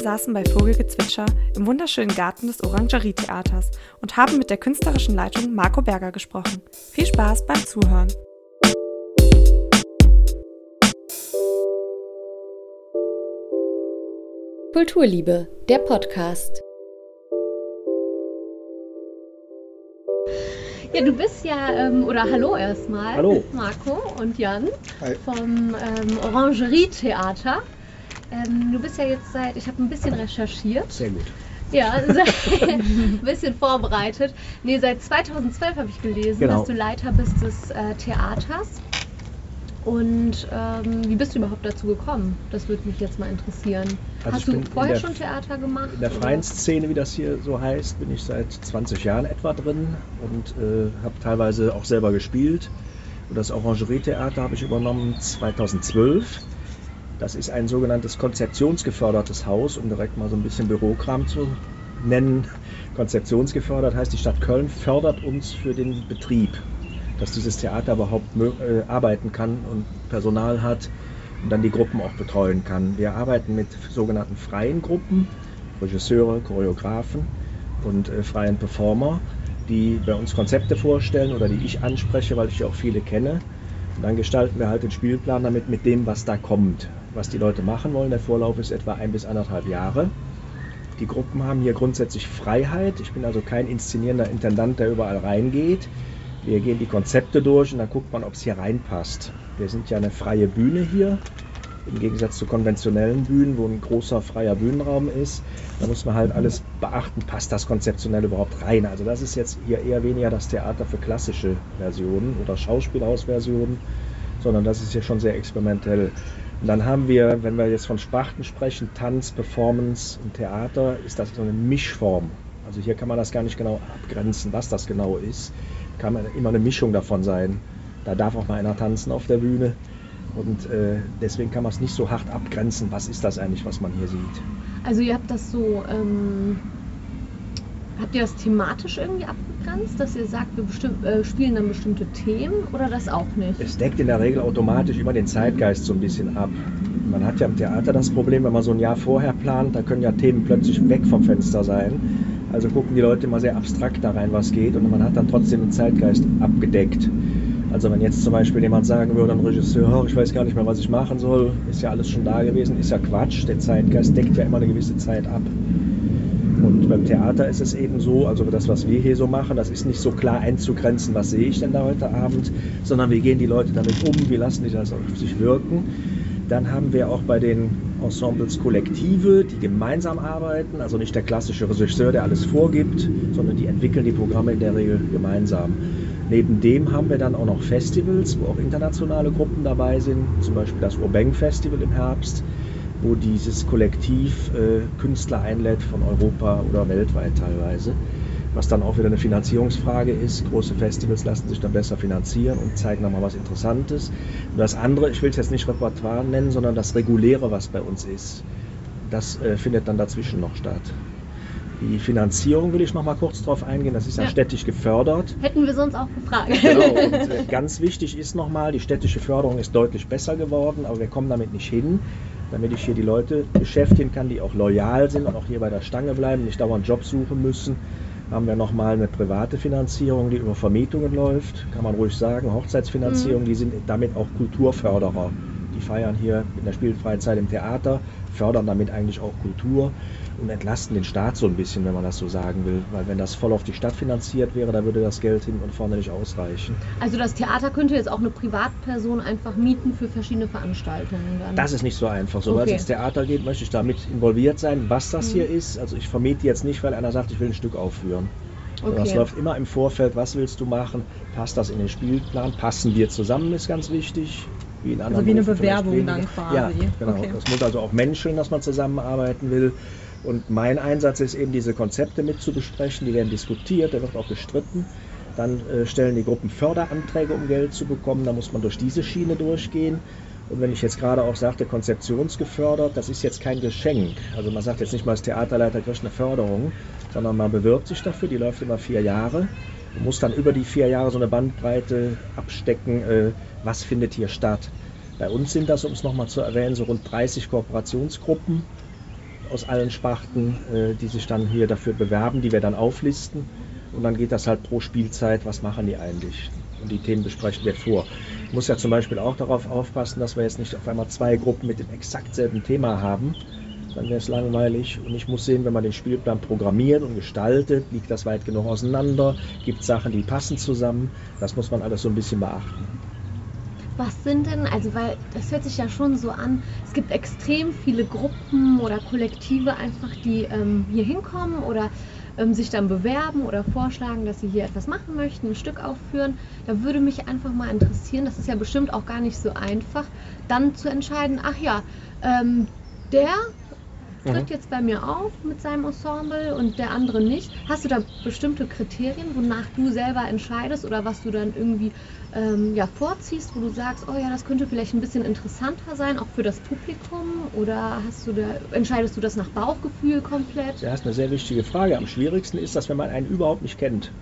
saßen bei Vogelgezwitscher im wunderschönen Garten des Orangerie-Theaters und haben mit der künstlerischen Leitung Marco Berger gesprochen. Viel Spaß beim Zuhören. Kulturliebe, der Podcast. Ja, du bist ja, ähm, oder hallo erstmal, Hallo. Marco und Jan Hi. vom ähm, Orangerie-Theater. Ähm, du bist ja jetzt seit, ich habe ein bisschen recherchiert, Sehr gut. ja, ein bisschen vorbereitet. Nee, seit 2012 habe ich gelesen, Genau. dass du Leiter bist des äh, Theaters. Und ähm, wie bist du überhaupt dazu gekommen? Das würde mich jetzt mal interessieren. Also Hast du vorher der- schon Theater gemacht? In der oder? freien Szene, wie das hier so heißt, bin ich seit 20 Jahren etwa drin und äh, habe teilweise auch selber gespielt. Und das Orangerie-Theater habe ich übernommen 2012. Das ist ein sogenanntes konzeptionsgefördertes Haus, um direkt mal so ein bisschen Bürokram zu nennen. Konzeptionsgefördert heißt, die Stadt Köln fördert uns für den Betrieb, dass dieses Theater überhaupt äh, arbeiten kann und Personal hat und dann die Gruppen auch betreuen kann. Wir arbeiten mit sogenannten freien Gruppen, Regisseure, Choreografen und äh, freien Performer, die bei uns Konzepte vorstellen oder die ich anspreche, weil ich ja auch viele kenne. Dann gestalten wir halt den Spielplan damit mit dem, was da kommt, was die Leute machen wollen. Der Vorlauf ist etwa ein bis anderthalb Jahre. Die Gruppen haben hier grundsätzlich Freiheit. Ich bin also kein inszenierender Intendant, der überall reingeht. Wir gehen die Konzepte durch und dann guckt man, ob es hier reinpasst. Wir sind ja eine freie Bühne hier, im Gegensatz zu konventionellen Bühnen, wo ein großer freier Bühnenraum ist. Da muss man halt alles beachten, passt das konzeptionell überhaupt rein. Also das ist jetzt hier eher weniger das Theater für klassische Versionen oder Schauspielhausversionen, sondern das ist hier schon sehr experimentell. Und dann haben wir, wenn wir jetzt von Sparten sprechen, Tanz, Performance und Theater, ist das so eine Mischform. Also hier kann man das gar nicht genau abgrenzen, was das genau ist. Kann man immer eine Mischung davon sein. Da darf auch mal einer tanzen auf der Bühne. Und äh, deswegen kann man es nicht so hart abgrenzen, was ist das eigentlich, was man hier sieht. Also ihr habt das so, ähm, habt ihr das thematisch irgendwie abgegrenzt, dass ihr sagt, wir äh, spielen dann bestimmte Themen oder das auch nicht? Es deckt in der Regel automatisch immer den Zeitgeist so ein bisschen ab. Man hat ja im Theater das Problem, wenn man so ein Jahr vorher plant, da können ja Themen plötzlich weg vom Fenster sein. Also gucken die Leute immer sehr abstrakt da rein, was geht, und man hat dann trotzdem den Zeitgeist abgedeckt. Also wenn jetzt zum Beispiel jemand sagen würde, ein Regisseur, "Oh, ich weiß gar nicht mehr, was ich machen soll, ist ja alles schon da gewesen, ist ja Quatsch. Der Zeitgeist deckt ja immer eine gewisse Zeit ab. Und beim Theater ist es eben so, also das, was wir hier so machen, das ist nicht so klar einzugrenzen, was sehe ich denn da heute Abend, sondern wie gehen die Leute damit um, wie lassen die das auf sich wirken. Dann haben wir auch bei den Ensembles Kollektive, die gemeinsam arbeiten, also nicht der klassische Regisseur, der alles vorgibt, sondern die entwickeln die Programme in der Regel gemeinsam. Neben dem haben wir dann auch noch Festivals, wo auch internationale Gruppen dabei sind, zum Beispiel das Urbeng Festival im Herbst, wo dieses Kollektiv äh, Künstler einlädt von Europa oder weltweit teilweise. Was dann auch wieder eine Finanzierungsfrage ist. Große Festivals lassen sich dann besser finanzieren und zeigen dann mal was Interessantes. Und das andere, ich will es jetzt nicht Repertoire nennen, sondern das Reguläre, was bei uns ist, das äh, findet dann dazwischen noch statt. Die Finanzierung will ich noch mal kurz drauf eingehen. Das ist ja, Ja. städtisch gefördert. Hätten wir sonst auch gefragt. Genau, und äh, ganz wichtig ist nochmal, die städtische Förderung ist deutlich besser geworden, aber wir kommen damit nicht hin, damit ich hier die Leute beschäftigen kann, die auch loyal sind und auch hier bei der Stange bleiben, nicht dauernd Jobs suchen müssen. Haben wir nochmal eine private Finanzierung, die über Vermietungen läuft, kann man ruhig sagen, Hochzeitsfinanzierung, die sind damit auch Kulturförderer. Die feiern hier in der spielfreien Zeit im Theater, fördern damit eigentlich auch Kultur und entlasten den Staat so ein bisschen, wenn man das so sagen will. Weil wenn das voll auf die Stadt finanziert wäre, dann würde das Geld hinten und vorne nicht ausreichen. Also das Theater könnte jetzt auch eine Privatperson einfach mieten für verschiedene Veranstaltungen. Dann. Das ist nicht so einfach. Sobald Okay. es ins Theater geht, möchte ich damit involviert sein, was das Mhm. hier ist. Also ich vermiete jetzt nicht, weil einer sagt, ich will ein Stück aufführen. Sondern okay. Das läuft immer im Vorfeld, was willst du machen, passt das in den Spielplan, passen wir zusammen, ist ganz wichtig. Wie in anderen wie eine Bewerbung dann quasi. Ja, genau. Okay. Das muss also auch menscheln, dass man zusammenarbeiten will. Und mein Einsatz ist eben, diese Konzepte mit zu besprechen. Die werden diskutiert, da wird auch gestritten. Dann äh, stellen die Gruppen Förderanträge, um Geld zu bekommen. Da muss man durch diese Schiene durchgehen. Und wenn ich jetzt gerade auch sagte, konzeptionsgefördert, das ist jetzt kein Geschenk. Also man sagt jetzt nicht mal, als Theaterleiter kriegt eine Förderung, sondern man bewirbt sich dafür, die läuft immer vier Jahre und muss dann über die vier Jahre so eine Bandbreite abstecken, äh, was findet hier statt. Bei uns sind das, um es nochmal zu erwähnen, so rund 30 Kooperationsgruppen aus allen Sparten, äh, die sich dann hier dafür bewerben, die wir dann auflisten. Und dann geht das halt pro Spielzeit, was machen die eigentlich? Und die Themen besprechen wir vor. Ich muss ja zum Beispiel auch darauf aufpassen, dass wir jetzt nicht auf einmal zwei Gruppen mit dem exakt selben Thema haben. Dann wäre es langweilig. Und ich muss sehen, wenn man den Spielplan programmiert und gestaltet, liegt das weit genug auseinander, gibt Sachen, die passen zusammen. Das muss man alles so ein bisschen beachten. Was sind denn, also weil das hört sich ja schon so an, es gibt extrem viele Gruppen oder Kollektive einfach, die ähm, hier hinkommen oder ähm, sich dann bewerben oder vorschlagen, dass sie hier etwas machen möchten, ein Stück aufführen. Da würde mich einfach mal interessieren, das ist ja bestimmt auch gar nicht so einfach, dann zu entscheiden, ach ja, ähm, der tritt mhm. jetzt bei mir auf mit seinem Ensemble und der andere nicht. Hast du da bestimmte Kriterien, wonach du selber entscheidest oder was du dann irgendwie ähm, ja, vorziehst, wo du sagst, oh ja, das könnte vielleicht ein bisschen interessanter sein, auch für das Publikum? Oder hast du da, entscheidest du das nach Bauchgefühl komplett? Ja, das ist eine sehr wichtige Frage. Am schwierigsten ist das, wenn man einen überhaupt nicht kennt.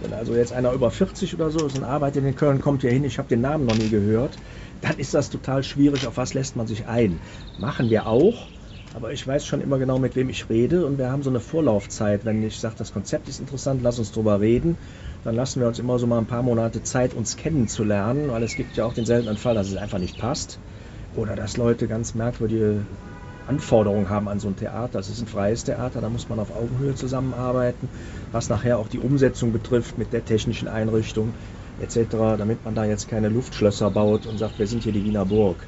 Wenn also jetzt einer über 40 oder so ist und arbeitet in Köln, kommt hier hin, ich habe den Namen noch nie gehört, dann ist das total schwierig, auf was lässt man sich ein. Machen wir auch, aber ich weiß schon immer genau, mit wem ich rede und wir haben so eine Vorlaufzeit. Wenn ich sage, das Konzept ist interessant, lass uns drüber reden, dann lassen wir uns immer so mal ein paar Monate Zeit, uns kennenzulernen, weil es gibt ja auch den seltenen Fall, dass es einfach nicht passt oder dass Leute ganz merkwürdige Anforderungen haben an so ein Theater. Das ist ein freies Theater, da muss man auf Augenhöhe zusammenarbeiten, was nachher auch die Umsetzung betrifft mit der technischen Einrichtung etc., damit man da jetzt keine Luftschlösser baut und sagt, wir sind hier die Wiener Burg.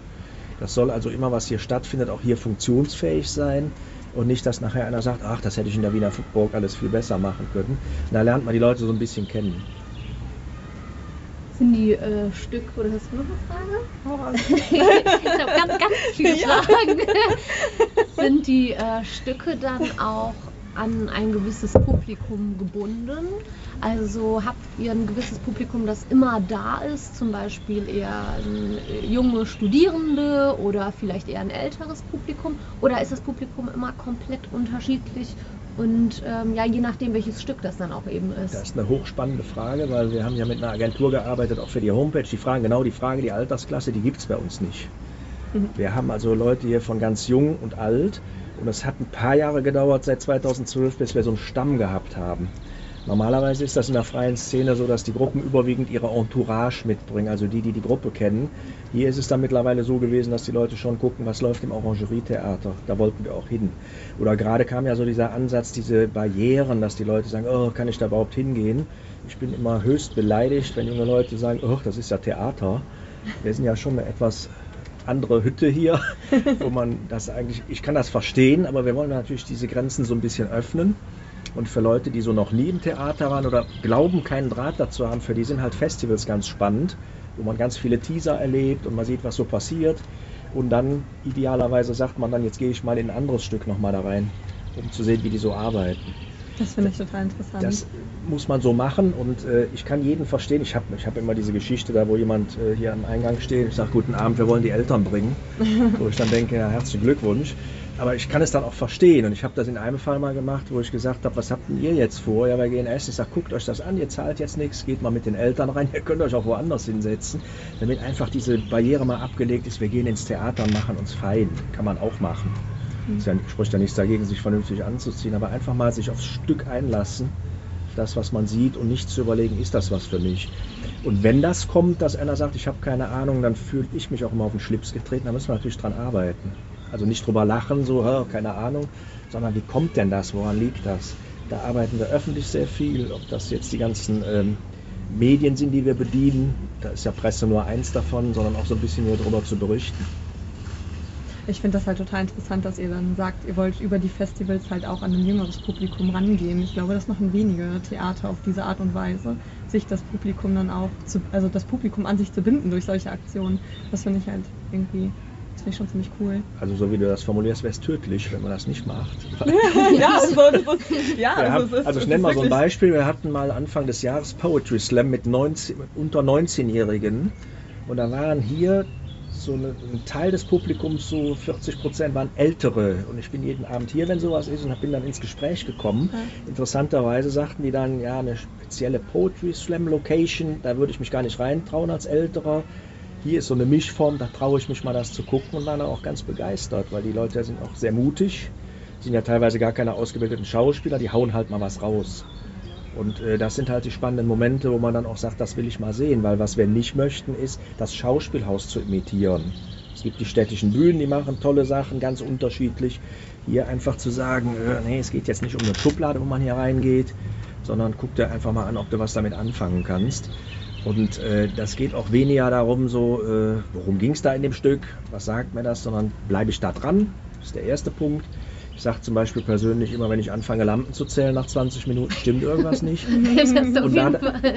Das soll also immer, was hier stattfindet, auch hier funktionsfähig sein und nicht, dass nachher einer sagt, ach, das hätte ich in der Wiener Burg alles viel besser machen können. Da lernt man die Leute so ein bisschen kennen. Sind die äh, Stück, oder hast du noch eine Frage? ich habe ganz, ganz viele Fragen. Sind die äh, Stücke dann auch an ein gewisses Publikum gebunden? Also habt ihr ein gewisses Publikum, das immer da ist, zum Beispiel eher junge Studierende oder vielleicht eher ein älteres Publikum? Oder ist das Publikum immer komplett unterschiedlich und ähm, ja, je nachdem, welches Stück das dann auch eben ist. Das ist eine hochspannende Frage, weil wir haben ja mit einer Agentur gearbeitet, auch für die Homepage. Die fragen genau die Frage, die Altersklasse, die gibt es bei uns nicht. Mhm. Wir haben also Leute hier von ganz jung und alt und es hat ein paar Jahre gedauert, seit 2012, bis wir so einen Stamm gehabt haben. Normalerweise ist das in der freien Szene so, dass die Gruppen überwiegend ihre Entourage mitbringen, also die, die die Gruppe kennen. Hier ist es dann mittlerweile so gewesen, dass die Leute schon gucken, was läuft im Orangerietheater. Da wollten wir auch hin. Oder gerade kam ja so dieser Ansatz, diese Barrieren, dass die Leute sagen, oh, kann ich da überhaupt hingehen? Ich bin immer höchst beleidigt, wenn junge Leute sagen, oh, das ist ja Theater. Wir sind ja schon eine etwas andere Hütte hier, wo man das eigentlich, ich kann das verstehen, aber wir wollen natürlich diese Grenzen so ein bisschen öffnen. Und für Leute, die so noch nie im Theater waren oder glauben, keinen Draht dazu haben, für die sind halt Festivals ganz spannend, wo man ganz viele Teaser erlebt und man sieht, was so passiert. Und dann idealerweise sagt man dann, jetzt gehe ich mal in ein anderes Stück nochmal da rein, um zu sehen, wie die so arbeiten. Das finde ich total interessant. Das muss man so machen und äh, ich kann jeden verstehen. Ich habe ich hab immer diese Geschichte da, wo jemand äh, hier am Eingang steht. Ich sage, guten Abend, wir wollen die Eltern bringen. wo ich dann denke, ja, herzlichen Glückwunsch. Aber ich kann es dann auch verstehen und ich habe das in einem Fall mal gemacht, wo ich gesagt habe, was habt denn ihr jetzt vor? Ja, wir gehen essen. Ich sage, guckt euch das an, ihr zahlt jetzt nichts, geht mal mit den Eltern rein, ihr könnt euch auch woanders hinsetzen, damit einfach diese Barriere mal abgelegt ist. Wir gehen ins Theater und machen uns fein. Kann man auch machen. Es ja, spricht ja nichts dagegen, sich vernünftig anzuziehen, aber einfach mal sich aufs Stück einlassen, das, was man sieht und nicht zu überlegen, ist das was für mich. Und wenn das kommt, dass einer sagt, ich habe keine Ahnung, dann fühle ich mich auch immer auf den Schlips getreten, da müssen wir natürlich dran arbeiten. Also nicht drüber lachen, so, keine Ahnung, sondern wie kommt denn das, woran liegt das? Da arbeiten wir öffentlich sehr viel, ob das jetzt die ganzen ähm, Medien sind, die wir bedienen, da ist ja Presse nur eins davon, sondern auch so ein bisschen hier drüber zu berichten ich finde das halt total interessant, dass ihr dann sagt, ihr wollt über die Festivals halt auch an ein jüngeres Publikum rangehen. Ich glaube, das machen wenige Theater auf diese Art und Weise, sich das Publikum dann auch, zu, also das Publikum an sich zu binden durch solche Aktionen. Das finde ich halt irgendwie das finde ich schon ziemlich cool. Also so wie du das formulierst, wäre es tödlich, wenn man das nicht macht. ja, also, ist, ja, also, haben, also ich nenne mal so ein Beispiel. Wir hatten mal Anfang des Jahres Poetry Slam mit 19, unter 19-Jährigen. Und da waren hier so eine, ein Teil des Publikums, so 40 Prozent waren Ältere. Und ich bin jeden Abend hier, wenn sowas ist, und bin dann ins Gespräch gekommen. Ja. Interessanterweise sagten die dann, ja, eine spezielle Poetry Slam Location, da würde ich mich gar nicht reintrauen als Älterer. Hier ist so eine Mischform, da traue ich mich mal das zu gucken und waren auch ganz begeistert, weil die Leute sind auch sehr mutig sind ja teilweise gar keine ausgebildeten Schauspieler, die hauen halt mal was raus. Und äh, das sind halt die spannenden Momente, wo man dann auch sagt, das will ich mal sehen, weil was wir nicht möchten, ist, das Schauspielhaus zu imitieren. Es gibt die städtischen Bühnen, die machen tolle Sachen, ganz unterschiedlich. Hier einfach zu sagen, äh, nee, es geht jetzt nicht um eine Schublade, wo man hier reingeht, sondern guck dir einfach mal an, ob du was damit anfangen kannst. Und äh, das geht auch weniger darum, so, äh, worum ging es da in dem Stück, was sagt mir das, sondern bleibe ich da dran, das ist der erste Punkt. Ich sage zum Beispiel persönlich immer, wenn ich anfange, Lampen zu zählen nach 20 Minuten, stimmt irgendwas nicht. und, da,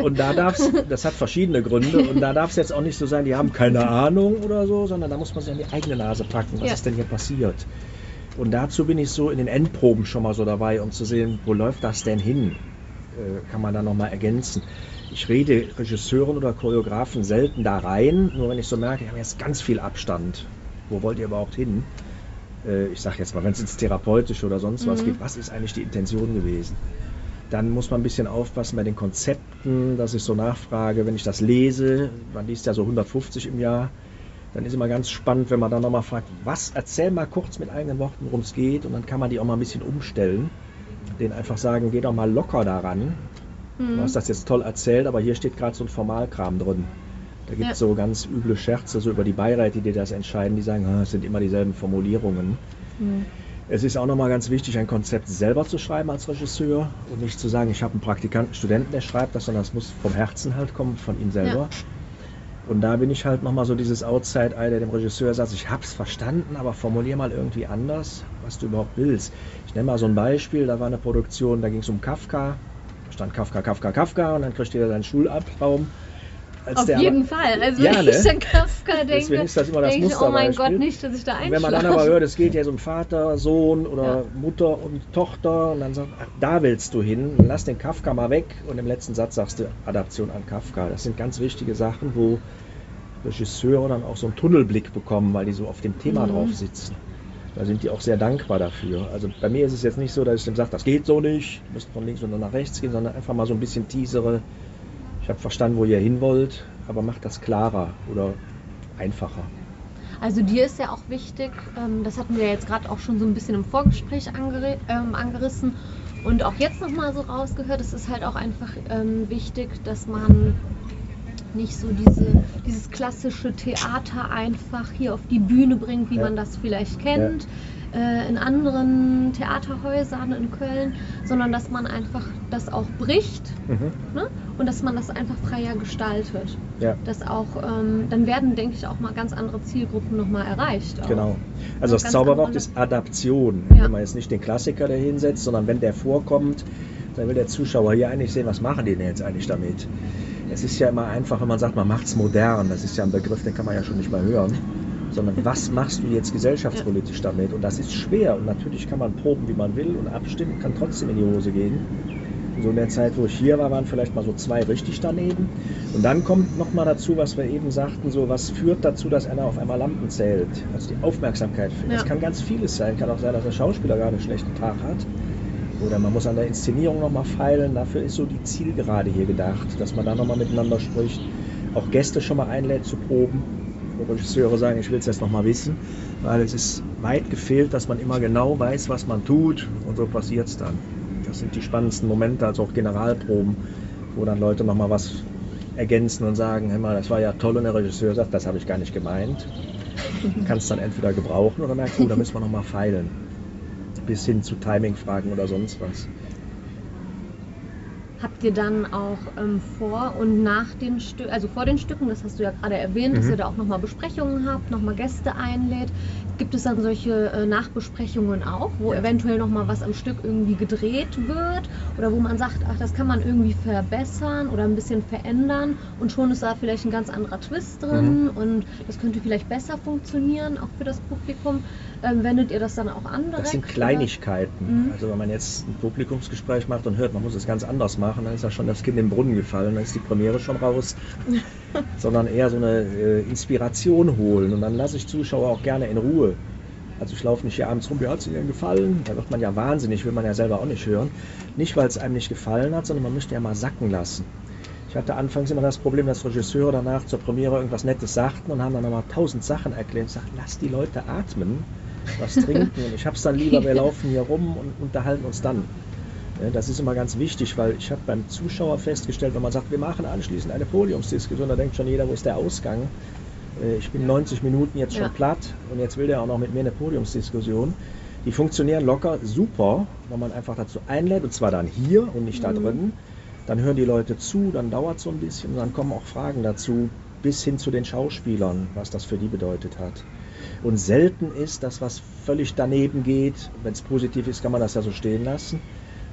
und da darf es, das hat verschiedene Gründe, und da darf es jetzt auch nicht so sein, die haben keine Ahnung oder so, sondern da muss man sich an die eigene Nase packen, was ja. ist denn hier passiert. Und dazu bin ich so in den Endproben schon mal so dabei, um zu sehen, wo läuft das denn hin? Äh, kann man da nochmal ergänzen. Ich rede Regisseuren oder Choreografen selten da rein, nur wenn ich so merke, wir haben jetzt ganz viel Abstand. Wo wollt ihr überhaupt hin? Äh, ich sage jetzt mal, wenn es ins Therapeutische oder sonst was mhm. geht, was ist eigentlich die Intention gewesen? Dann muss man ein bisschen aufpassen bei den Konzepten, dass ich so nachfrage, wenn ich das lese, man liest ja so 150 im Jahr, dann ist immer ganz spannend, wenn man dann nochmal fragt, was, erzähl mal kurz mit eigenen Worten, worum es geht und dann kann man die auch mal ein bisschen umstellen. Den einfach sagen, geh doch mal locker daran. Mhm. Du hast das jetzt toll erzählt, aber hier steht gerade so ein Formalkram drin. Da gibt es ja. so ganz üble Scherze so über die Beiräte, die das entscheiden, die sagen, ah, es sind immer dieselben Formulierungen. Mhm. Es ist auch nochmal ganz wichtig, ein Konzept selber zu schreiben als Regisseur und nicht zu sagen, ich habe einen Praktikanten, Studenten, der schreibt das, sondern es muss vom Herzen halt kommen, von ihm selber. Ja. Und da bin ich halt nochmal so dieses Outside-Eye, der dem Regisseur sagt, ich hab's verstanden, aber formulier mal irgendwie anders, was du überhaupt willst. Ich nenne mal so ein Beispiel, da war eine Produktion, da ging es um Kafka, stand Kafka, Kafka, Kafka und dann kriegt jeder seinen Schulabtraum auf jeden aber, Fall. Also ja, wenn ne? ich an Kafka denke, Deswegen ist das immer das denke ich, oh mein Gott, nicht, dass ich da einschlafe. Wenn man dann aber hört, es geht ja um Vater, Sohn oder ja. Mutter und Tochter und dann sagt, ach, da willst du hin, lass den Kafka mal weg und im letzten Satz sagst du Adaption an Kafka. Das sind ganz wichtige Sachen, wo Regisseure dann auch so einen Tunnelblick bekommen, weil die so auf dem Thema mhm. drauf sitzen. Da sind die auch sehr dankbar dafür. Also bei mir ist es jetzt nicht so, dass ich dem sage, das geht so nicht, du musst von links und nach rechts gehen, sondern einfach mal so ein bisschen teasere, ich habe verstanden, wo ihr hin wollt, aber macht das klarer oder einfacher. Also dir ist ja auch wichtig, ähm, das hatten wir jetzt gerade auch schon so ein bisschen im Vorgespräch ähm, angerissen und auch jetzt nochmal so rausgehört, es ist halt auch einfach ähm, wichtig, dass man nicht so diese, dieses klassische Theater einfach hier auf die Bühne bringt, wie ja. man das vielleicht kennt. Ja äh, in anderen Theaterhäusern in Köln, sondern dass man einfach das auch bricht mhm. ne? und dass man das einfach freier gestaltet. Ja. Dass auch, ähm, dann werden, denke ich, auch mal ganz andere Zielgruppen nochmal erreicht. Auch. Genau. Also, das Zauberwort ist Adaption. Wenn man jetzt nicht den Klassiker da hinsetzt, sondern wenn der vorkommt, dann will der Zuschauer hier eigentlich sehen, was machen die denn jetzt eigentlich damit. Es ist ja immer einfach, wenn man sagt, man macht es modern. Das ist ja ein Begriff, den kann man ja schon nicht mehr hören sondern was machst du jetzt gesellschaftspolitisch damit? Und das ist schwer. Und natürlich kann man proben, wie man will und abstimmen, kann trotzdem in die Hose gehen. So in der Zeit, wo ich hier war, waren vielleicht mal so zwei richtig daneben. Und dann kommt noch mal dazu, was wir eben sagten, so was führt dazu, dass einer auf einmal Lampen zählt. Also die Aufmerksamkeit. Ja. Das kann ganz vieles sein. Kann auch sein, dass der Schauspieler gerade einen schlechten Tag hat. Oder man muss an der Inszenierung noch mal feilen. Dafür ist so die Zielgerade hier gedacht, dass man da noch mal miteinander spricht. Auch Gäste schon mal einlädt zu proben wo Regisseure sagen, ich will es jetzt noch mal wissen, weil es ist weit gefehlt, dass man immer genau weiß, was man tut und so passiert es dann. Das sind die spannendsten Momente, also auch Generalproben, wo dann Leute noch mal was ergänzen und sagen, hey mal, das war ja toll und der Regisseur sagt, das habe ich gar nicht gemeint. Kannst dann entweder gebrauchen oder merkst, oh, da müssen wir noch mal feilen. Bis hin zu Timing-Fragen oder sonst was. Habt ihr dann auch ähm, vor und nach den Stücken, also vor den Stücken, das hast du ja gerade erwähnt, mhm. dass ihr da auch nochmal Besprechungen habt, nochmal Gäste einlädt. Gibt es dann solche äh, Nachbesprechungen auch, wo ja. eventuell nochmal was am Stück irgendwie gedreht wird oder wo man sagt, ach, das kann man irgendwie verbessern oder ein bisschen verändern und schon ist da vielleicht ein ganz anderer Twist drin mhm. und das könnte vielleicht besser funktionieren, auch für das Publikum. Ähm, wendet ihr das dann auch an? Direkt, das sind Kleinigkeiten. Mhm. Also wenn man jetzt ein Publikumsgespräch macht und hört, man muss es ganz anders machen, dann ist ja schon das Kind im Brunnen gefallen, dann ist die Premiere schon raus. Sondern eher so eine äh, Inspiration holen und dann lasse ich Zuschauer auch gerne in Ruhe. Also ich laufe nicht hier abends rum, wie hat es Ihnen gefallen? Da wird man ja wahnsinnig, will man ja selber auch nicht hören. Nicht, weil es einem nicht gefallen hat, sondern man möchte ja mal sacken lassen. Ich hatte anfangs immer das Problem, dass Regisseure danach zur Premiere irgendwas Nettes sagten und haben dann nochmal tausend Sachen erklärt. Ich sagte, lass die Leute atmen was trinken. Und ich habe es dann lieber, wir laufen hier rum und unterhalten uns dann. Das ist immer ganz wichtig, weil ich habe beim Zuschauer festgestellt, wenn man sagt, wir machen anschließend eine Podiumsdiskussion, da denkt schon jeder, wo ist der Ausgang? Äh, Ich bin 90 Minuten jetzt schon Ja. platt und jetzt will der auch noch mit mir eine Podiumsdiskussion. Die funktionieren locker super, wenn man einfach dazu einlädt, und zwar dann hier und nicht da Mhm. drin. Dann hören die Leute zu, dann dauert es so ein bisschen und dann kommen auch Fragen dazu, bis hin zu den Schauspielern, was das für die bedeutet hat. Und selten ist, dass was völlig daneben geht. Wenn es positiv ist, kann man das ja so stehen lassen.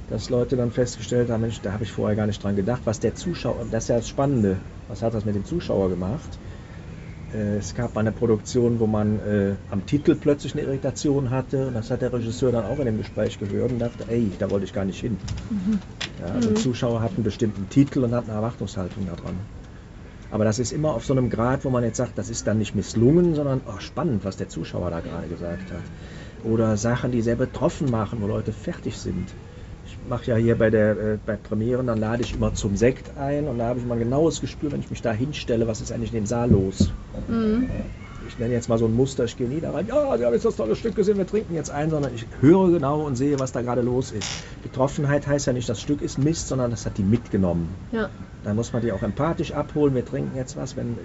Dass Leute dann festgestellt haben, Mensch, da habe ich vorher gar nicht dran gedacht, was der Zuschauer, das ist ja das Spannende, was hat das mit dem Zuschauer gemacht? Äh, Es gab mal eine Produktion, wo man äh, am Titel plötzlich eine Irritation hatte und das hat der Regisseur dann auch in dem Gespräch gehört und dachte, ey, da wollte ich gar nicht hin. Ja, also Mhm. Zuschauer hatten einen bestimmten Titel und hatten eine Erwartungshaltung daran. Aber das ist immer auf so einem Grad, wo man jetzt sagt, das ist dann nicht misslungen, sondern oh, spannend, was der Zuschauer da gerade gesagt hat. Oder Sachen, die sehr betroffen machen, wo Leute fertig sind. Ich mache ja hier bei der äh, bei Premieren, dann lade ich immer zum Sekt ein und da habe ich immer ein genaues Gespür, wenn ich mich da hinstelle, was ist eigentlich in dem Saal los. Mhm. Ich nenne jetzt mal so ein Muster, ich gehe nie da rein, ja, Sie haben jetzt das tolle Stück gesehen, wir trinken jetzt ein, sondern ich höre genau und sehe, was da gerade los ist. Betroffenheit heißt ja nicht, das Stück ist Mist, sondern das hat die mitgenommen. Ja. Da muss man die auch empathisch abholen. Wir trinken jetzt was, wenn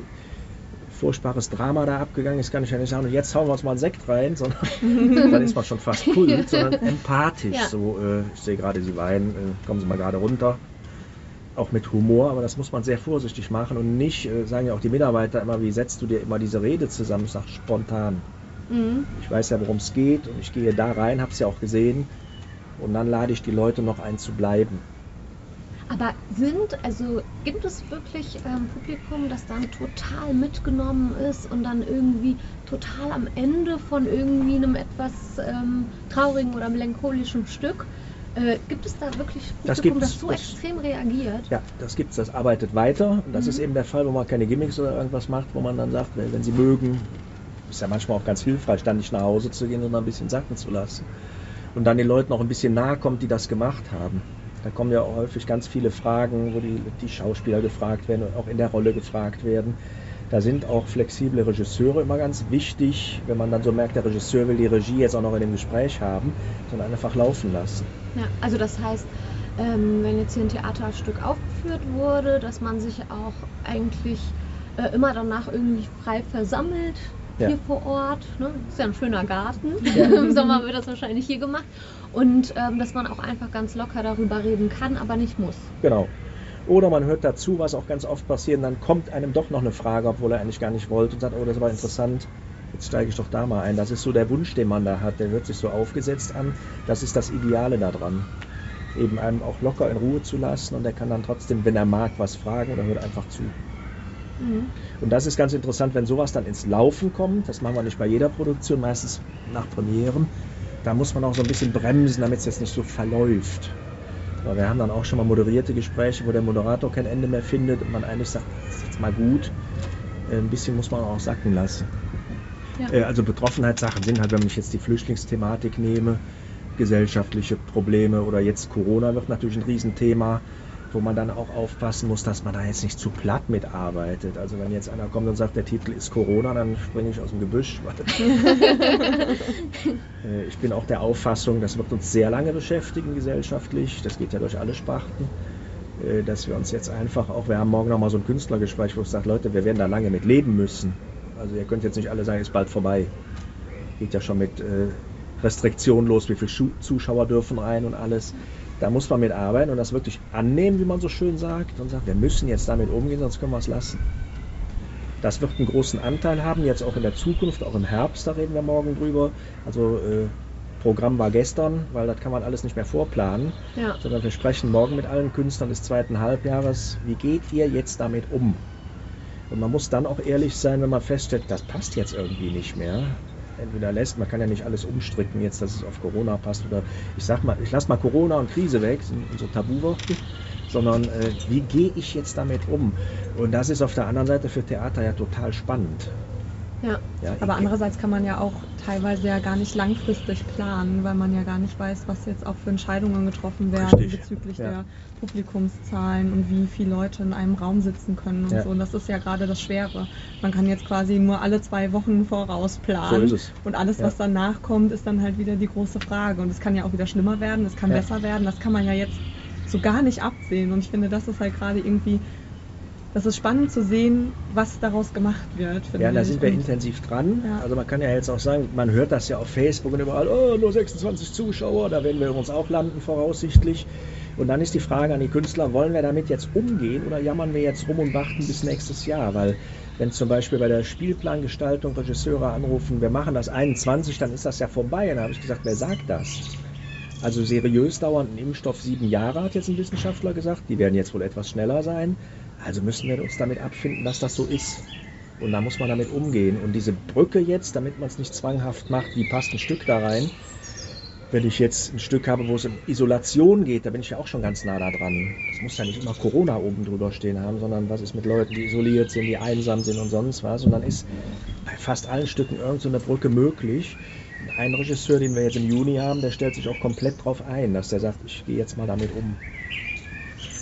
furchtbares Drama da abgegangen ist, kann ich ja nicht sagen, und jetzt hauen wir uns mal einen Sekt rein, sondern dann ist man schon fast kult, sondern empathisch. Ja. So, äh, ich sehe gerade, Sie weinen, äh, kommen Sie mal gerade runter. Auch mit Humor, aber das muss man sehr vorsichtig machen und nicht, äh, sagen ja auch die Mitarbeiter immer, wie setzt du dir immer diese Rede zusammen? Ich sage spontan. Mhm. Ich weiß ja, worum es geht und ich gehe da rein, habe es ja auch gesehen und dann lade ich die Leute noch ein zu bleiben. Aber sind, also gibt es wirklich ähm, Publikum, das dann total mitgenommen ist und dann irgendwie total am Ende von irgendwie einem etwas ähm, traurigen oder melancholischen Stück, äh, gibt es da wirklich Das Publikum, gibt's. das so Das- extrem reagiert? Ja, das gibt's, das arbeitet weiter. Und das Mhm. ist eben der Fall, wo man keine Gimmicks oder irgendwas macht, wo man dann sagt, wenn wenn sie mögen, ist ja manchmal auch ganz hilfreich, dann nicht nach Hause zu gehen, sondern ein bisschen sacken zu lassen. Und dann den Leuten auch ein bisschen nahe kommt, die das gemacht haben. Da kommen ja auch häufig ganz viele Fragen, wo die, die Schauspieler gefragt werden und auch in der Rolle gefragt werden. Da sind auch flexible Regisseure immer ganz wichtig, wenn man dann so merkt, der Regisseur will die Regie jetzt auch noch in dem Gespräch haben, sondern einfach laufen lassen. Ja, also das heißt, ähm, wenn jetzt hier ein Theaterstück aufgeführt wurde, dass man sich auch eigentlich äh, immer danach irgendwie frei versammelt Ja. hier vor Ort. Ne? Ist ja ein schöner Garten. Ja. Im Sommer wird das wahrscheinlich hier gemacht. Und ähm, dass man auch einfach ganz locker darüber reden kann, aber nicht muss. Genau. Oder man hört dazu, was auch ganz oft passiert, und dann kommt einem doch noch eine Frage, obwohl er eigentlich gar nicht wollte und sagt, oh, das war interessant, jetzt steige ich doch da mal ein. Das ist so der Wunsch, den man da hat, der hört sich so aufgesetzt an. Das ist das Ideale daran. Eben einem auch locker in Ruhe zu lassen und er kann dann trotzdem, wenn er mag, was fragen oder hört einfach zu. Mhm. Und das ist ganz interessant, wenn sowas dann ins Laufen kommt. Das machen wir nicht bei jeder Produktion, meistens nach Premieren. Da muss man auch so ein bisschen bremsen, damit es jetzt nicht so verläuft. Aber wir haben dann auch schon mal moderierte Gespräche, wo der Moderator kein Ende mehr findet und man eigentlich sagt, das ist jetzt mal gut. Äh, Ein bisschen muss man auch sacken lassen. Ja. Äh, Also Betroffenheitssachen sind halt, wenn ich jetzt die Flüchtlingsthematik nehme, gesellschaftliche Probleme oder jetzt Corona wird natürlich ein Riesenthema, wo man dann auch aufpassen muss, dass man da jetzt nicht zu platt mitarbeitet. Also wenn jetzt einer kommt und sagt, der Titel ist Corona, dann springe ich aus dem Gebüsch. Äh, ich bin auch der Auffassung, das wird uns sehr lange beschäftigen gesellschaftlich. Das geht ja durch alle Sparten. Äh, Dass wir uns jetzt einfach auch, wir haben morgen nochmal so ein Künstlergespräch, wo ich sage, Leute, wir werden da lange mit leben müssen. Also ihr könnt jetzt nicht alle sagen, ist bald vorbei. Geht ja schon mit äh, Restriktionen los, wie viele Zuschauer dürfen rein und alles. Da muss man mit arbeiten und das wirklich annehmen, wie man so schön sagt, und sagt, wir müssen jetzt damit umgehen, sonst können wir es lassen. Das wird einen großen Anteil haben, jetzt auch in der Zukunft, auch im Herbst, da reden wir morgen drüber. Also äh, Programm war gestern, weil das kann man alles nicht mehr vorplanen, Ja. sondern wir sprechen morgen mit allen Künstlern des zweiten Halbjahres, wie geht ihr jetzt damit um? Und man muss dann auch ehrlich sein, wenn man feststellt, das passt jetzt irgendwie nicht mehr. Entweder lässt, man kann ja nicht alles umstricken jetzt, dass es auf Corona passt oder ich sag mal, ich lasse mal Corona und Krise weg, sind so Tabuworte, sondern äh, wie gehe ich jetzt damit um? Und das ist auf der anderen Seite für Theater ja total spannend. Ja. Ja, Aber andererseits kann man ja auch teilweise ja gar nicht langfristig planen, weil man ja gar nicht weiß, was jetzt auch für Entscheidungen getroffen werden Richtig, bezüglich ja. der Publikumszahlen und wie viele Leute in einem Raum sitzen können und Ja. so. Und das ist ja gerade das Schwere. Man kann jetzt quasi nur alle zwei Wochen voraus planen. So. Und alles, was danach kommt, ist dann halt wieder die große Frage. Und es kann ja auch wieder schlimmer werden, es kann besser werden. Das kann man ja jetzt so gar nicht absehen. Und ich finde, das ist halt gerade irgendwie. Das ist spannend zu sehen, was daraus gemacht wird. Ja, da sind wir Und- intensiv dran. Ja. Also man kann ja jetzt auch sagen, man hört das ja auf Facebook und überall, oh, nur 26 Zuschauer, da werden wir uns auch landen voraussichtlich. Und dann ist die Frage an die Künstler, wollen wir damit jetzt umgehen oder jammern wir jetzt rum und warten bis nächstes Jahr? Weil wenn zum Beispiel bei der Spielplangestaltung Regisseure anrufen, wir machen das 21, dann ist das ja vorbei. Und da habe ich gesagt, wer sagt das? Also seriös dauernd ein Impfstoff sieben Jahre, hat jetzt ein Wissenschaftler gesagt. Die werden jetzt wohl etwas schneller sein. Also müssen wir uns damit abfinden, dass das so ist. Und da muss man damit umgehen. Und diese Brücke jetzt, damit man es nicht zwanghaft macht, wie passt ein Stück da rein? Wenn ich jetzt ein Stück habe, wo es um Isolation geht, da bin ich ja auch schon ganz nah da dran. Es muss ja nicht immer Corona oben drüber stehen haben, sondern was ist mit Leuten, die isoliert sind, die einsam sind und sonst was. Und dann ist bei fast allen Stücken irgend so eine Brücke möglich. Ein Regisseur, den wir jetzt im Juni haben, der stellt sich auch komplett drauf ein, dass der sagt, ich gehe jetzt mal damit um.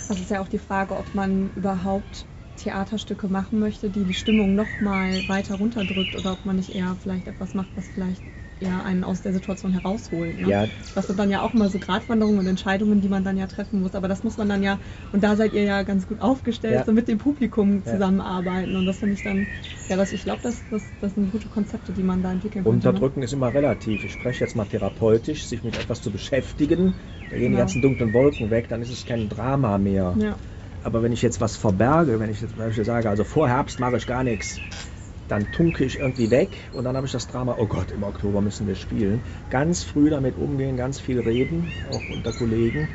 Das ist ja auch die Frage, ob man überhaupt Theaterstücke machen möchte, die die Stimmung noch mal weiter runterdrückt oder ob man nicht eher vielleicht etwas macht, was vielleicht eher einen aus der Situation herausholt. Ne? Ja, Das sind dann ja auch immer so Gratwanderungen und Entscheidungen, die man dann ja treffen muss. Aber das muss man dann ja, und da seid ihr ja ganz gut aufgestellt, Ja. so mit dem Publikum Ja. zusammenarbeiten. Und das finde ich dann, ja, das, ich glaube, das, das, das sind gute Konzepte, die man da entwickeln könnte. ne? Unterdrücken ist immer relativ. Ich spreche jetzt mal therapeutisch, sich mit etwas zu beschäftigen. Da gehen die Genau. ganzen dunklen Wolken weg, dann ist es kein Drama mehr. Ne? Ja. Aber wenn ich jetzt was verberge, wenn ich jetzt zum Beispiel sage, also vor Herbst mache ich gar nichts, dann tunke ich irgendwie weg und dann habe ich das Drama, oh Gott, im Oktober müssen wir spielen. Ganz früh damit umgehen, ganz viel reden, auch unter Kollegen,